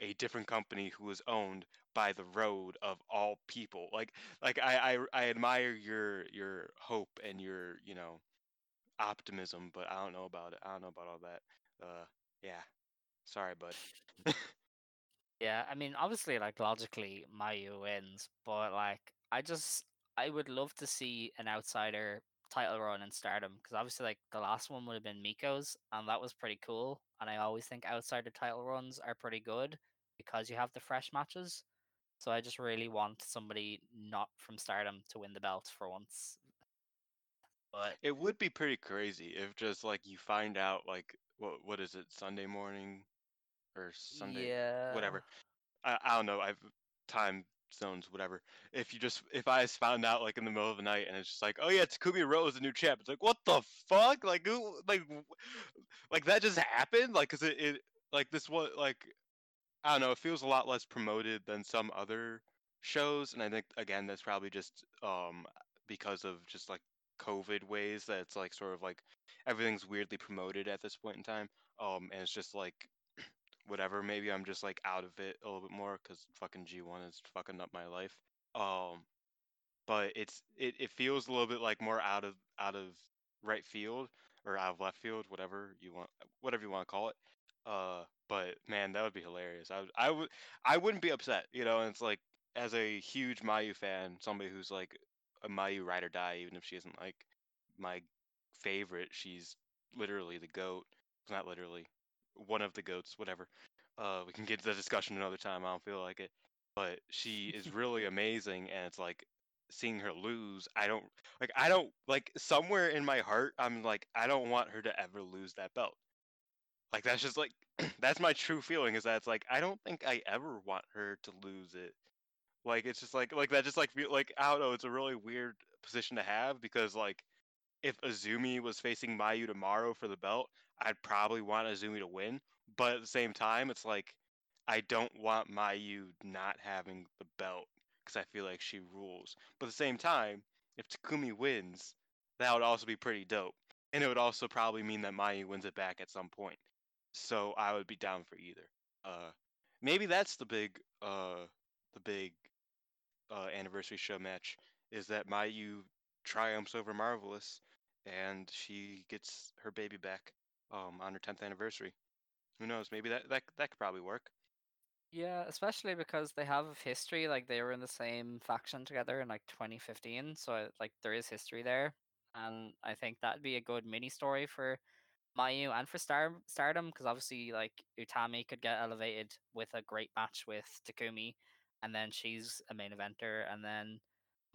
a different company who is owned by the road of all people. Like like I I, I admire your your hope and your you know optimism, but I don't know about it. I don't know about all that. Uh, yeah. Sorry, bud. Yeah, I mean, obviously, like logically, Mayu wins, but like, I just, I would love to see an outsider title run in Stardom because obviously, like the last one would have been Miko's, and that was pretty cool. And I always think outsider title runs are pretty good because you have the fresh matches. So I just really want somebody not from Stardom to win the belt for once. But It would be pretty crazy if just like you find out like what what is it Sunday morning or Sunday yeah, whatever. I, I don't know. I've time zones whatever. If you just if I found out like in the middle of the night and it's just like oh yeah Takumi Iroha's the new champ. It's like what the fuck like who like like that just happened like cause it, it like this what like I don't know. It feels a lot less promoted than some other shows, and I think again that's probably just um because of just like COVID ways that it's like sort of like everything's weirdly promoted at this point in time. Um, and it's just like whatever. Maybe I'm just like out of it a little bit more because fucking G1 is fucking up my life. Um, but it's it, it feels a little bit like more out of out of right field or out of left field, whatever you want, whatever you want to call it. Uh, but man, that would be hilarious. I would, I would, I wouldn't be upset, you know. And it's like, as a huge Mayu fan, somebody who's like a Mayu ride or die, even if she isn't like my favorite, she's literally the goat. Not literally, one of the goats, whatever. Uh, we can get to the discussion another time. I don't feel like it, but she is really amazing, and it's like seeing her lose. I don't like. I don't like. Somewhere in my heart, I'm like, I don't want her to ever lose that belt. Like that's just like that's my true feeling is that it's like I don't think I ever want her to lose it. Like it's just like like that just like feel like I don't know, it's a really weird position to have because like if Azumi was facing Mayu tomorrow for the belt, I'd probably want Azumi to win. But at the same time, it's like I don't want Mayu not having the belt because I feel like she rules. But at the same time, if Takumi wins, that would also be pretty dope. And it would also probably mean that Mayu wins it back at some point. So I would be down for either. Uh, maybe that's the big, uh, the big uh, anniversary show match is that Mayu triumphs over Marvelous, and she gets her baby back um, on her 10th anniversary. Who knows? Maybe that that that could probably work. yeah, especially because they have history. Like they were in the same faction together in like 2015, so like there is history there, and I think that'd be a good mini story for Mayu and for Star Stardom because obviously like Utami could get elevated with a great match with Takumi, and then she's a main eventer, and then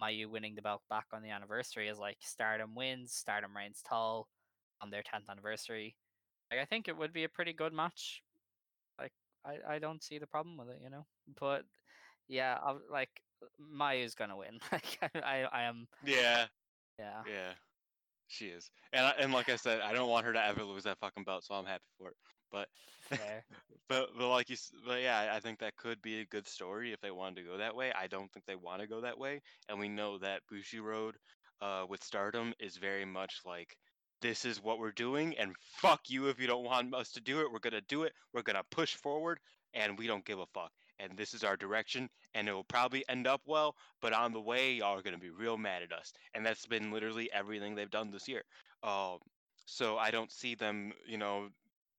Mayu winning the belt back on the anniversary is like Stardom wins, Stardom reigns tall on their 10th anniversary. Like I think it would be a pretty good match. Like I, I don't see the problem with it, you know. But yeah, I, like Mayu's gonna win. Like I, I am Yeah, yeah. yeah, she is. And I, and like I said, I don't want her to ever lose that fucking belt, so I'm happy for it. But but but like you, but yeah, I think that could be a good story if they wanted to go that way. I don't think they want to go that way, and we know that Bushiroad, uh, with Stardom is very much like this is what we're doing, and fuck you if you don't want us to do it. We're gonna do it. We're gonna push forward, and we don't give a fuck. And this is our direction, and it will probably end up well. But on the way, y'all are gonna be real mad at us, and that's been literally everything they've done this year. Um, so I don't see them, you know,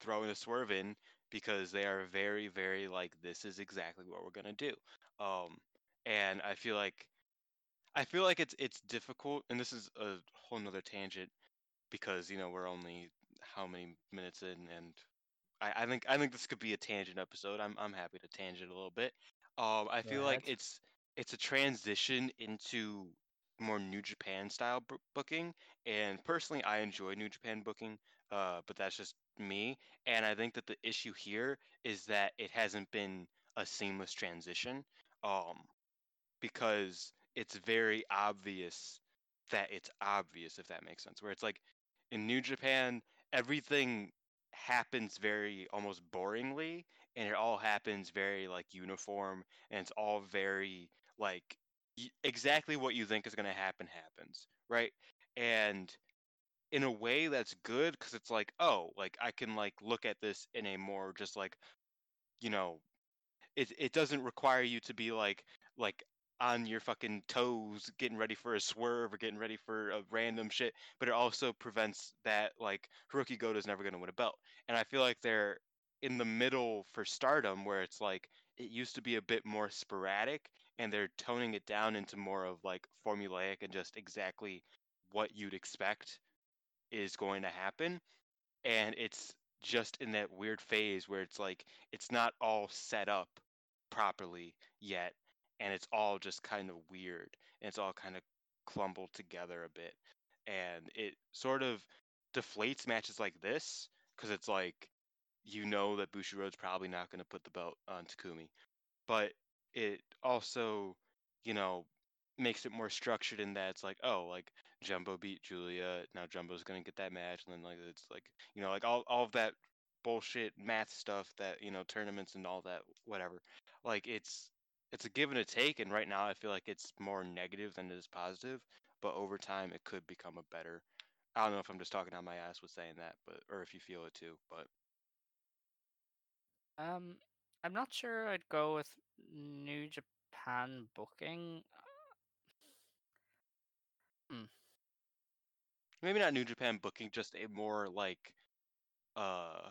throwing a swerve in because they are very, very like this is exactly what we're gonna do. Um, and I feel like I feel like it's it's difficult, and this is a whole nother tangent because you know we're only how many minutes in, and I, I think I think this could be a tangent episode. I'm I'm happy to tangent a little bit. Um, I feel like it's it's a transition into more New Japan style b- booking, and personally, I enjoy New Japan booking. Uh, but that's just me, and I think that the issue here is that it hasn't been a seamless transition. Um, because it's very obvious that it's obvious if that makes sense. Where it's like in New Japan, everything happens very almost boringly and it all happens very like uniform and it's all very like y- exactly what you think is going to happen happens right? And in a way that's good because it's like oh like i can like look at this in a more just like you know it, it doesn't require you to be like like on your fucking toes getting ready for a swerve or getting ready for a random shit but it also prevents that like Hiroki Goto is never going to win a belt. And i feel like they're in the middle for stardom where it's like it used to be a bit more sporadic and they're toning it down into more of like formulaic and just exactly what you'd expect is going to happen. And it's just in that weird phase where it's like it's not all set up properly yet and it's all just kind of weird and it's all kind of clumbled together a bit and it sort of deflates matches like this because it's like you know that Bushiroad's probably not going to put the belt on Takumi but it also you know makes it more structured in that it's like oh like Jumbo beat Giulia now Jumbo's going to get that match and then like it's like you know like all, all of that bullshit math stuff that you know tournaments and all that whatever like it's it's a give and a take and right now i feel like it's more negative than it is positive but over time it could become a better i don't know if i'm just talking on my ass with saying that but or if you feel it too but Um, I'm not sure I'd go with New Japan booking. maybe not new japan booking just a more like uh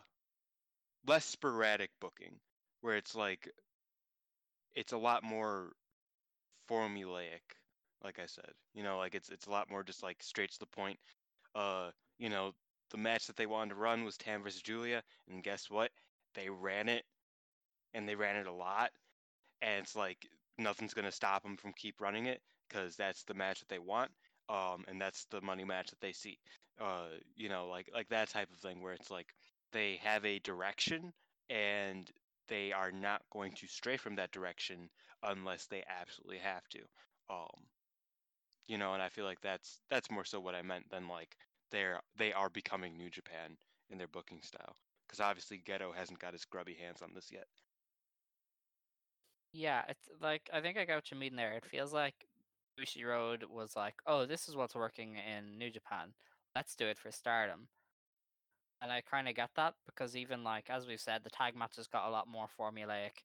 less sporadic booking where it's like it's a lot more formulaic like i said you know like it's it's a lot more just like straight to the point. Uh you know the match that they wanted to run was tam versus Giulia and guess what? They ran it and they ran it a lot and it's like nothing's going to stop them from keep running it because that's the match that they want um and that's the money match that they see. Uh you know like like that type of thing where it's like they have a direction and they are not going to stray from that direction unless they absolutely have to um you know and i feel like that's that's more so what i meant than like they're they are becoming new japan in their booking style because obviously Gedo hasn't got his grubby hands on this yet Yeah, it's like I think I got what you mean there. It feels like Bushiroad was like, "Oh, this is what's working in New Japan. Let's do it for Stardom." And I kind of get that because even like as we've said, the tag matches got a lot more formulaic.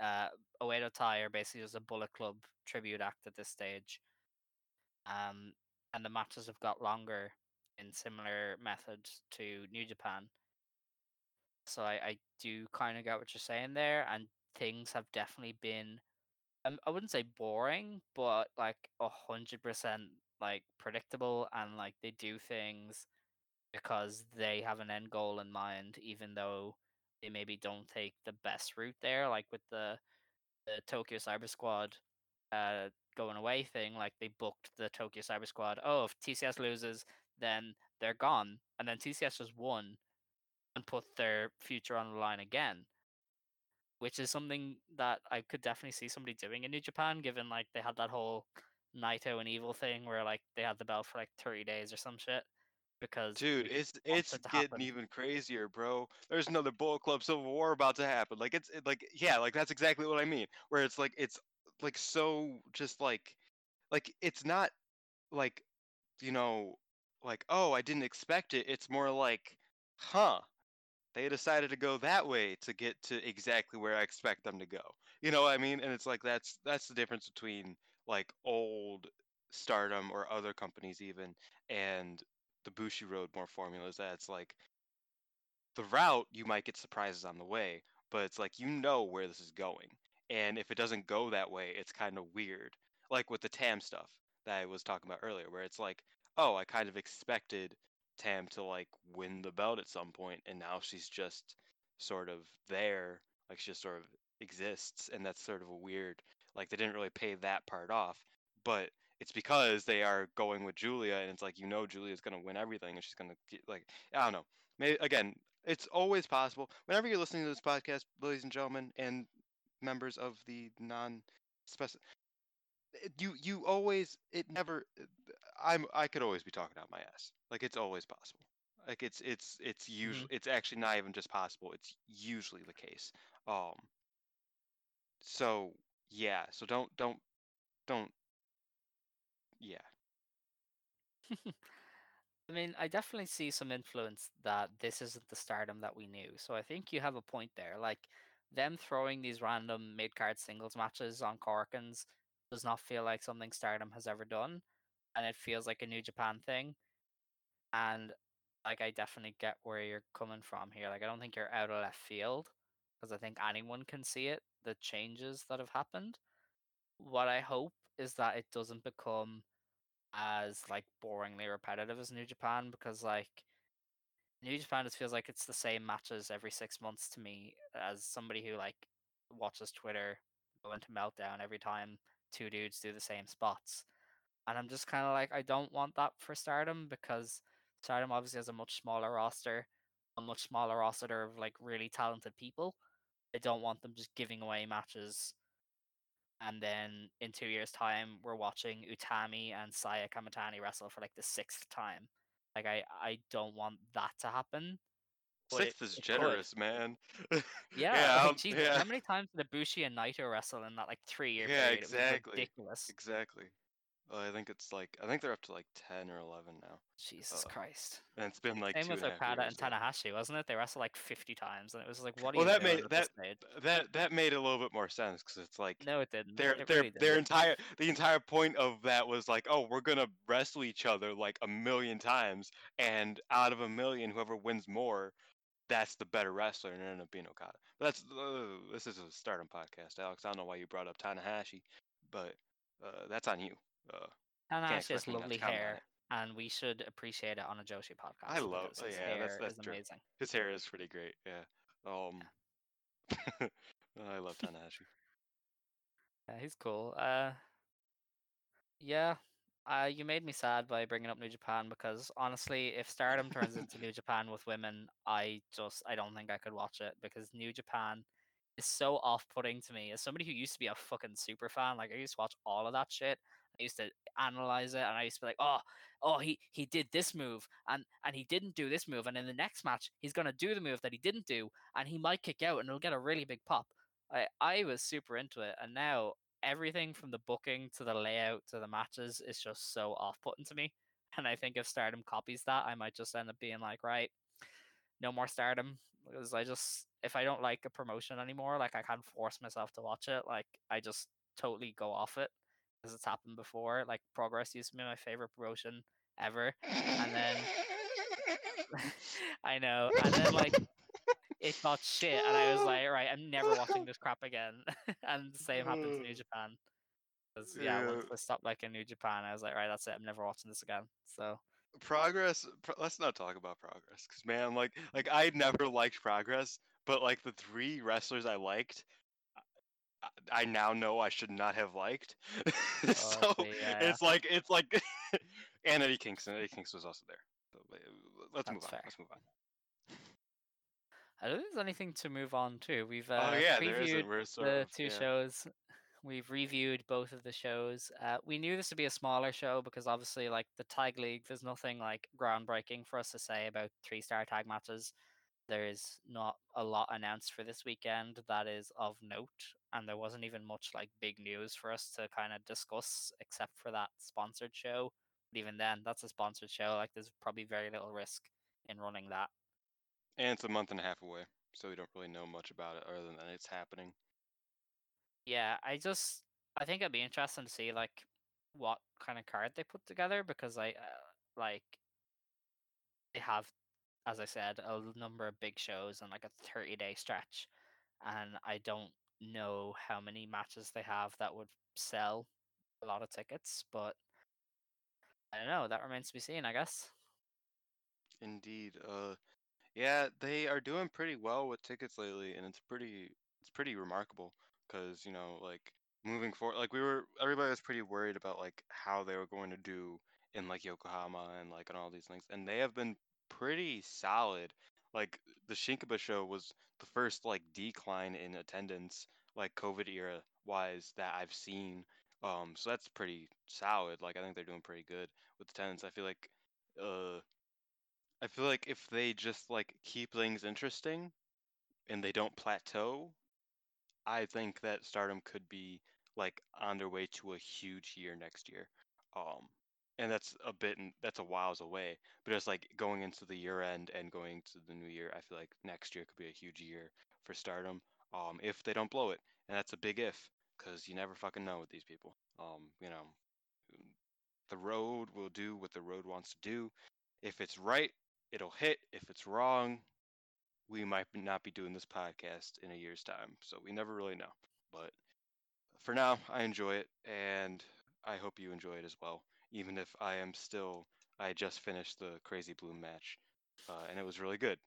Uh, Oedo Tai are basically just a Bullet Club tribute act at this stage. Um, and the matches have got longer in similar methods to New Japan. So I, I do kind of get what you're saying there, and things have definitely been um, I wouldn't say boring, but like a hundred percent like predictable, and like they do things because they have an end goal in mind, even though they maybe don't take the best route there. Like with the the Tokyo Cyber Squad uh going away thing, like they booked the Tokyo Cyber Squad. Oh, if TCS loses, then they're gone, and then TCS just won and put their future on the line again which is something that I could definitely see somebody doing in New Japan, given like they had that whole Naito and Evil thing where like they had the belt for like thirty days or some shit. Because dude it's it's it getting happen. even crazier bro. There's another bullet club civil war about to happen. Like it's it, like yeah like that's exactly what i mean where it's like it's like so just like like it's not like you know like oh i didn't expect it. It's more like huh they decided to go that way to get to exactly where i expect them to go. You know what i mean? And it's like that's that's the difference between like old stardom or other companies even and the Bushiroad more formulas that it's like the route you might get surprises on the way but it's like you know where this is going and if it doesn't go that way it's kind of weird. Like with the tam stuff that i was talking about earlier where it's like oh i kind of expected tam to like win the belt at some point and now she's just sort of there like she just sort of exists and that's sort of a weird like they didn't really pay that part off but it's because they are going with Giulia and it's like you know Giulia's going to win everything and she's going to get like i don't know maybe again it's always possible. Whenever you're listening to this podcast, ladies and gentlemen, and members of the non it- eh, you you always it never eh, I'm I could always be talking out my ass. Like it's always possible. Like it's it's it's mm-hmm. usually it's actually not even just possible. It's usually the case. Um. So yeah. So don't don't don't. Yeah. I mean, I definitely see some influence that this isn't the stardom that we knew. So I think you have a point there. Like them throwing these random mid card singles matches on Korakuens does not feel like something Stardom has ever done. And it feels like a New Japan thing. And like I definitely get where you're coming from here. Like I don't think you're out of left field because I think anyone can see it, the changes that have happened. What I hope is that it doesn't become as like boringly repetitive as New Japan because like New Japan just feels like it's the same matches every six months to me as somebody who like watches Twitter go into meltdown every time two dudes do the same spots. And I'm just kind of like, I don't want that for Stardom because Stardom obviously has a much smaller roster, a much smaller roster of like really talented people. I don't want them just giving away matches and then in two years' time we're watching Utami and Saya Kamitani wrestle for like the sixth time. Like I, I don't want that to happen. Sixth is it could. generous, man. Yeah, um, like, Jesus, yeah. how many times did Ibushi and Naito wrestle in that like three year Yeah, period? It exactly. ridiculous. Exactly. Well, I think it's like I think they're up to like ten or eleven now, Jesus Uh, Christ. and it's been like Same two with and a half Okada years, and yeah. Tanahashi, wasn't it? They wrestled like fifty times, and it was like, what are Well, you that doing made- at this that- stage? That that made a little bit more sense because it's like No, it didn't. their it their really their didn't. entire the entire point of that was like, oh, we're gonna wrestle each other like a million times, and out of a million, whoever wins more, that's the better wrestler, and it ended up being Okada. But that's uh, this is a Stardom podcast, Alex. I don't know why you brought up Tanahashi, but uh, that's on you. Uh, has me not to lovely hair, and we should appreciate it on a Joshi podcast. I love- oh, his yeah, hair that's is true. amazing. his hair is pretty great. Yeah. Um. I love Tanahashi. Yeah, he's cool. Uh, yeah, uh, you made me sad by bringing up New Japan because honestly, if Stardom turns into New Japan with women, I just I don't think I could watch it because New Japan is so off-putting to me. As somebody who used to be a fucking super fan, like I used to watch all of that shit. I used to analyze it, and I used to be like, oh, oh, he he did this move, and and he didn't do this move, and in the next match he's gonna do the move that he didn't do, and he might kick out, and it'll get a really big pop. I I was super into it, and now everything from the booking to the layout to the matches is just so off-putting to me. And I think if Stardom copies that, I might just end up being like, right, no more Stardom because I just if I don't like a promotion anymore, like I can't force myself to watch it. Like I just totally go off it because it's happened before. Like Progress used to be my favorite promotion ever, and then I know, and then like it got shit, and I was like, right, I'm never watching this crap again. and the same happened to New mm. Japan. 'Cause, yeah, once Yeah. I stopped like liking New Japan, I was like, right, that's it. I'm never watching this again. So progress pro- let's not talk about progress because man like like i never liked progress but like the three wrestlers i liked I- now know i should not have liked so okay, yeah, yeah. it's like it's like and eddie kingston eddie kingston was also there so, uh, let's move on fair. let's move on I don't think there's anything to move on to. We've oh uh, yeah is previewed a, the of, two yeah. shows. We've reviewed both of the shows. Uh, we knew this would be a smaller show because obviously, like the tag league, there's nothing like groundbreaking for us to say about three star tag matches. There is not a lot announced for this weekend that is of note, and there wasn't even much like big news for us to kind of discuss except for that sponsored show. But even then, that's a sponsored show. Like, there's probably very little risk in running that. and it's a month and a half away so we don't really know much about it other than it's happening Yeah, I just I think it'd be interesting to see like what kind of card they put together because I uh, like they have, as I said, a number of big shows and like a thirty day stretch, and I don't know how many matches they have that would sell a lot of tickets, but I don't know. That remains to be seen, I guess. Indeed. Uh, yeah, they are doing pretty well with tickets lately, and it's pretty it's pretty remarkable because you know like moving forward, like we were everybody was pretty worried about like how they were going to do in like Yokohama and like and all these things, and they have been pretty solid. Like the Shinkaba show was the first like decline in attendance, like COVID era wise, that I've seen Um, so that's pretty solid. Like I think they're doing pretty good with attendance. I feel like, uh, I feel like if they just like keep things interesting, and they don't plateau, I think that Stardom could be like on their way to a huge year next year. Um, and that's a bit n- that's a whiles away. But it's like going into the year end and going to the new year. I feel like next year could be a huge year for Stardom. Um, if they don't blow it, and that's a big if, because you never fucking know with these people. Um, you know, the road will do what the road wants to do. If it's right, it'll hit. If it's wrong, we might not be doing this podcast in a year's time. So we never really know. But for now, I enjoy it, and I hope you enjoy it as well. Even if I am still, I just finished the Crazy Bloom match, uh, and it was really good.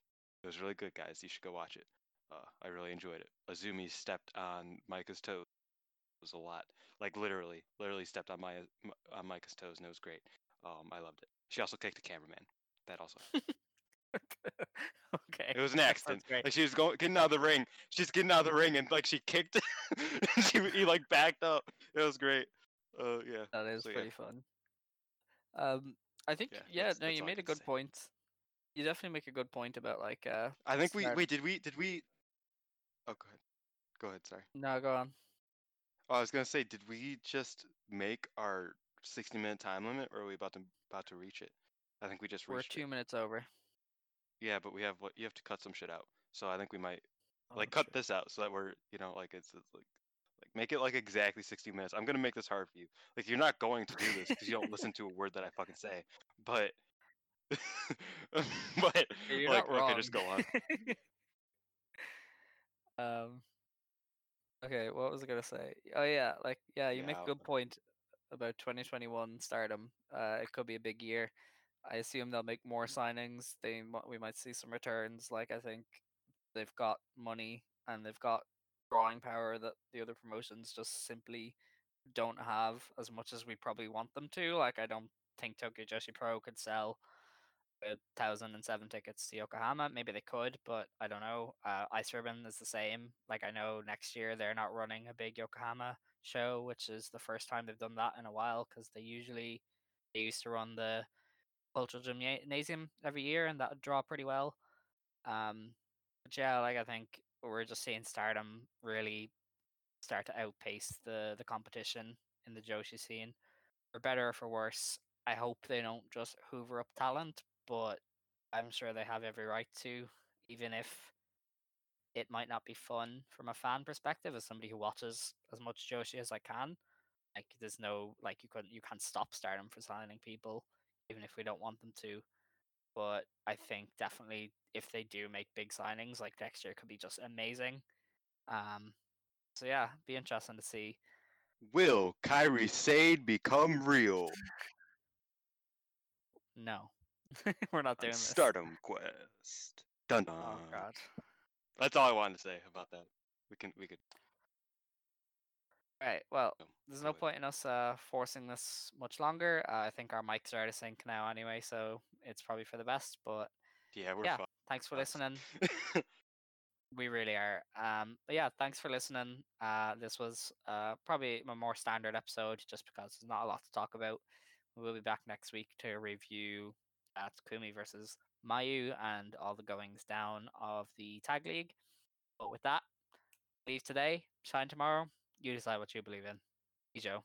It was really good, guys. You should go watch it. Uh, I really enjoyed it. Azumi stepped on Maika's toes a lot, like literally, literally stepped on my on Maika's toes, and it was great. Um, I loved it. She also kicked a cameraman. That also. okay. It was an accident. Like she was going getting out of the ring. She's getting out of the ring and like she kicked she he like backed up. It was great. Uh yeah. That is So, yeah. pretty fun. Um, I think Yeah, yeah, that's- no, that's you made a good say. point. You definitely make a good point about like uh. I think we Start- wait, did we did we Oh go ahead. Go ahead, sorry. No, go on. Oh, I was gonna say, did we just make our sixty minute time limit or are we about to about to reach it? I think we just reached We're two it. minutes over. Yeah, but we have what you have to cut some shit out. So I think we might Oh, like cut shit. this out so that we're you know like it's, it's like like make it like exactly 60 minutes i'm gonna make this hard for you like you're not going to do this because you don't listen to a word that i fucking say but but Yeah, You're like not wrong. okay just go on um. Okay, what was I gonna say? Oh yeah, like yeah, you make a good point about 2021 Stardom. Uh, it could be a big year. I assume they'll make more signings. They we might see some returns. Like I think they've got money and they've got drawing power that the other promotions just simply don't have as much as we probably want them to. Like I don't think Tokyo Joshi Pro could sell a thousand and seven tickets to Yokohama. Maybe they could, but I don't know. Uh, Ice Ribbon is the same. Like I know next year they're not running a big Yokohama show, which is the first time they've done that in a while because they usually they used to run the Cultural Gymnasium every year, and that would draw pretty well. Um, but yeah, like I think we're just seeing Stardom really start to outpace the the competition in the Joshi scene, for better or for worse. I hope they don't just hoover up talent, but I'm sure they have every right to, even if it might not be fun from a fan perspective. As somebody who watches as much Joshi as I can, like there's no like you couldn't you can't stop Stardom for signing people, even if we don't want them to. But I think definitely if they do make big signings, like next year could be just amazing. Um, so yeah, be interesting to see. will Kairi Sane become real No, we're not doing this. stardom quest dun dun Oh god. that's all i wanted to say about that we can we could Right. Well, there's no ahead. point in us uh, forcing this much longer. Uh, I think our mics are out of sync now anyway, so it's probably for the best. But yeah we're yeah, fine thanks for Us. listening. We really are. Um, but yeah, thanks for listening. Uh, this was uh, probably a more standard episode just because there's not a lot to talk about. We will be back next week to review uh, Takumi versus Mayu and all the goings down of the tag league. But with that, leave today, shine tomorrow. You decide what you believe in. Joe.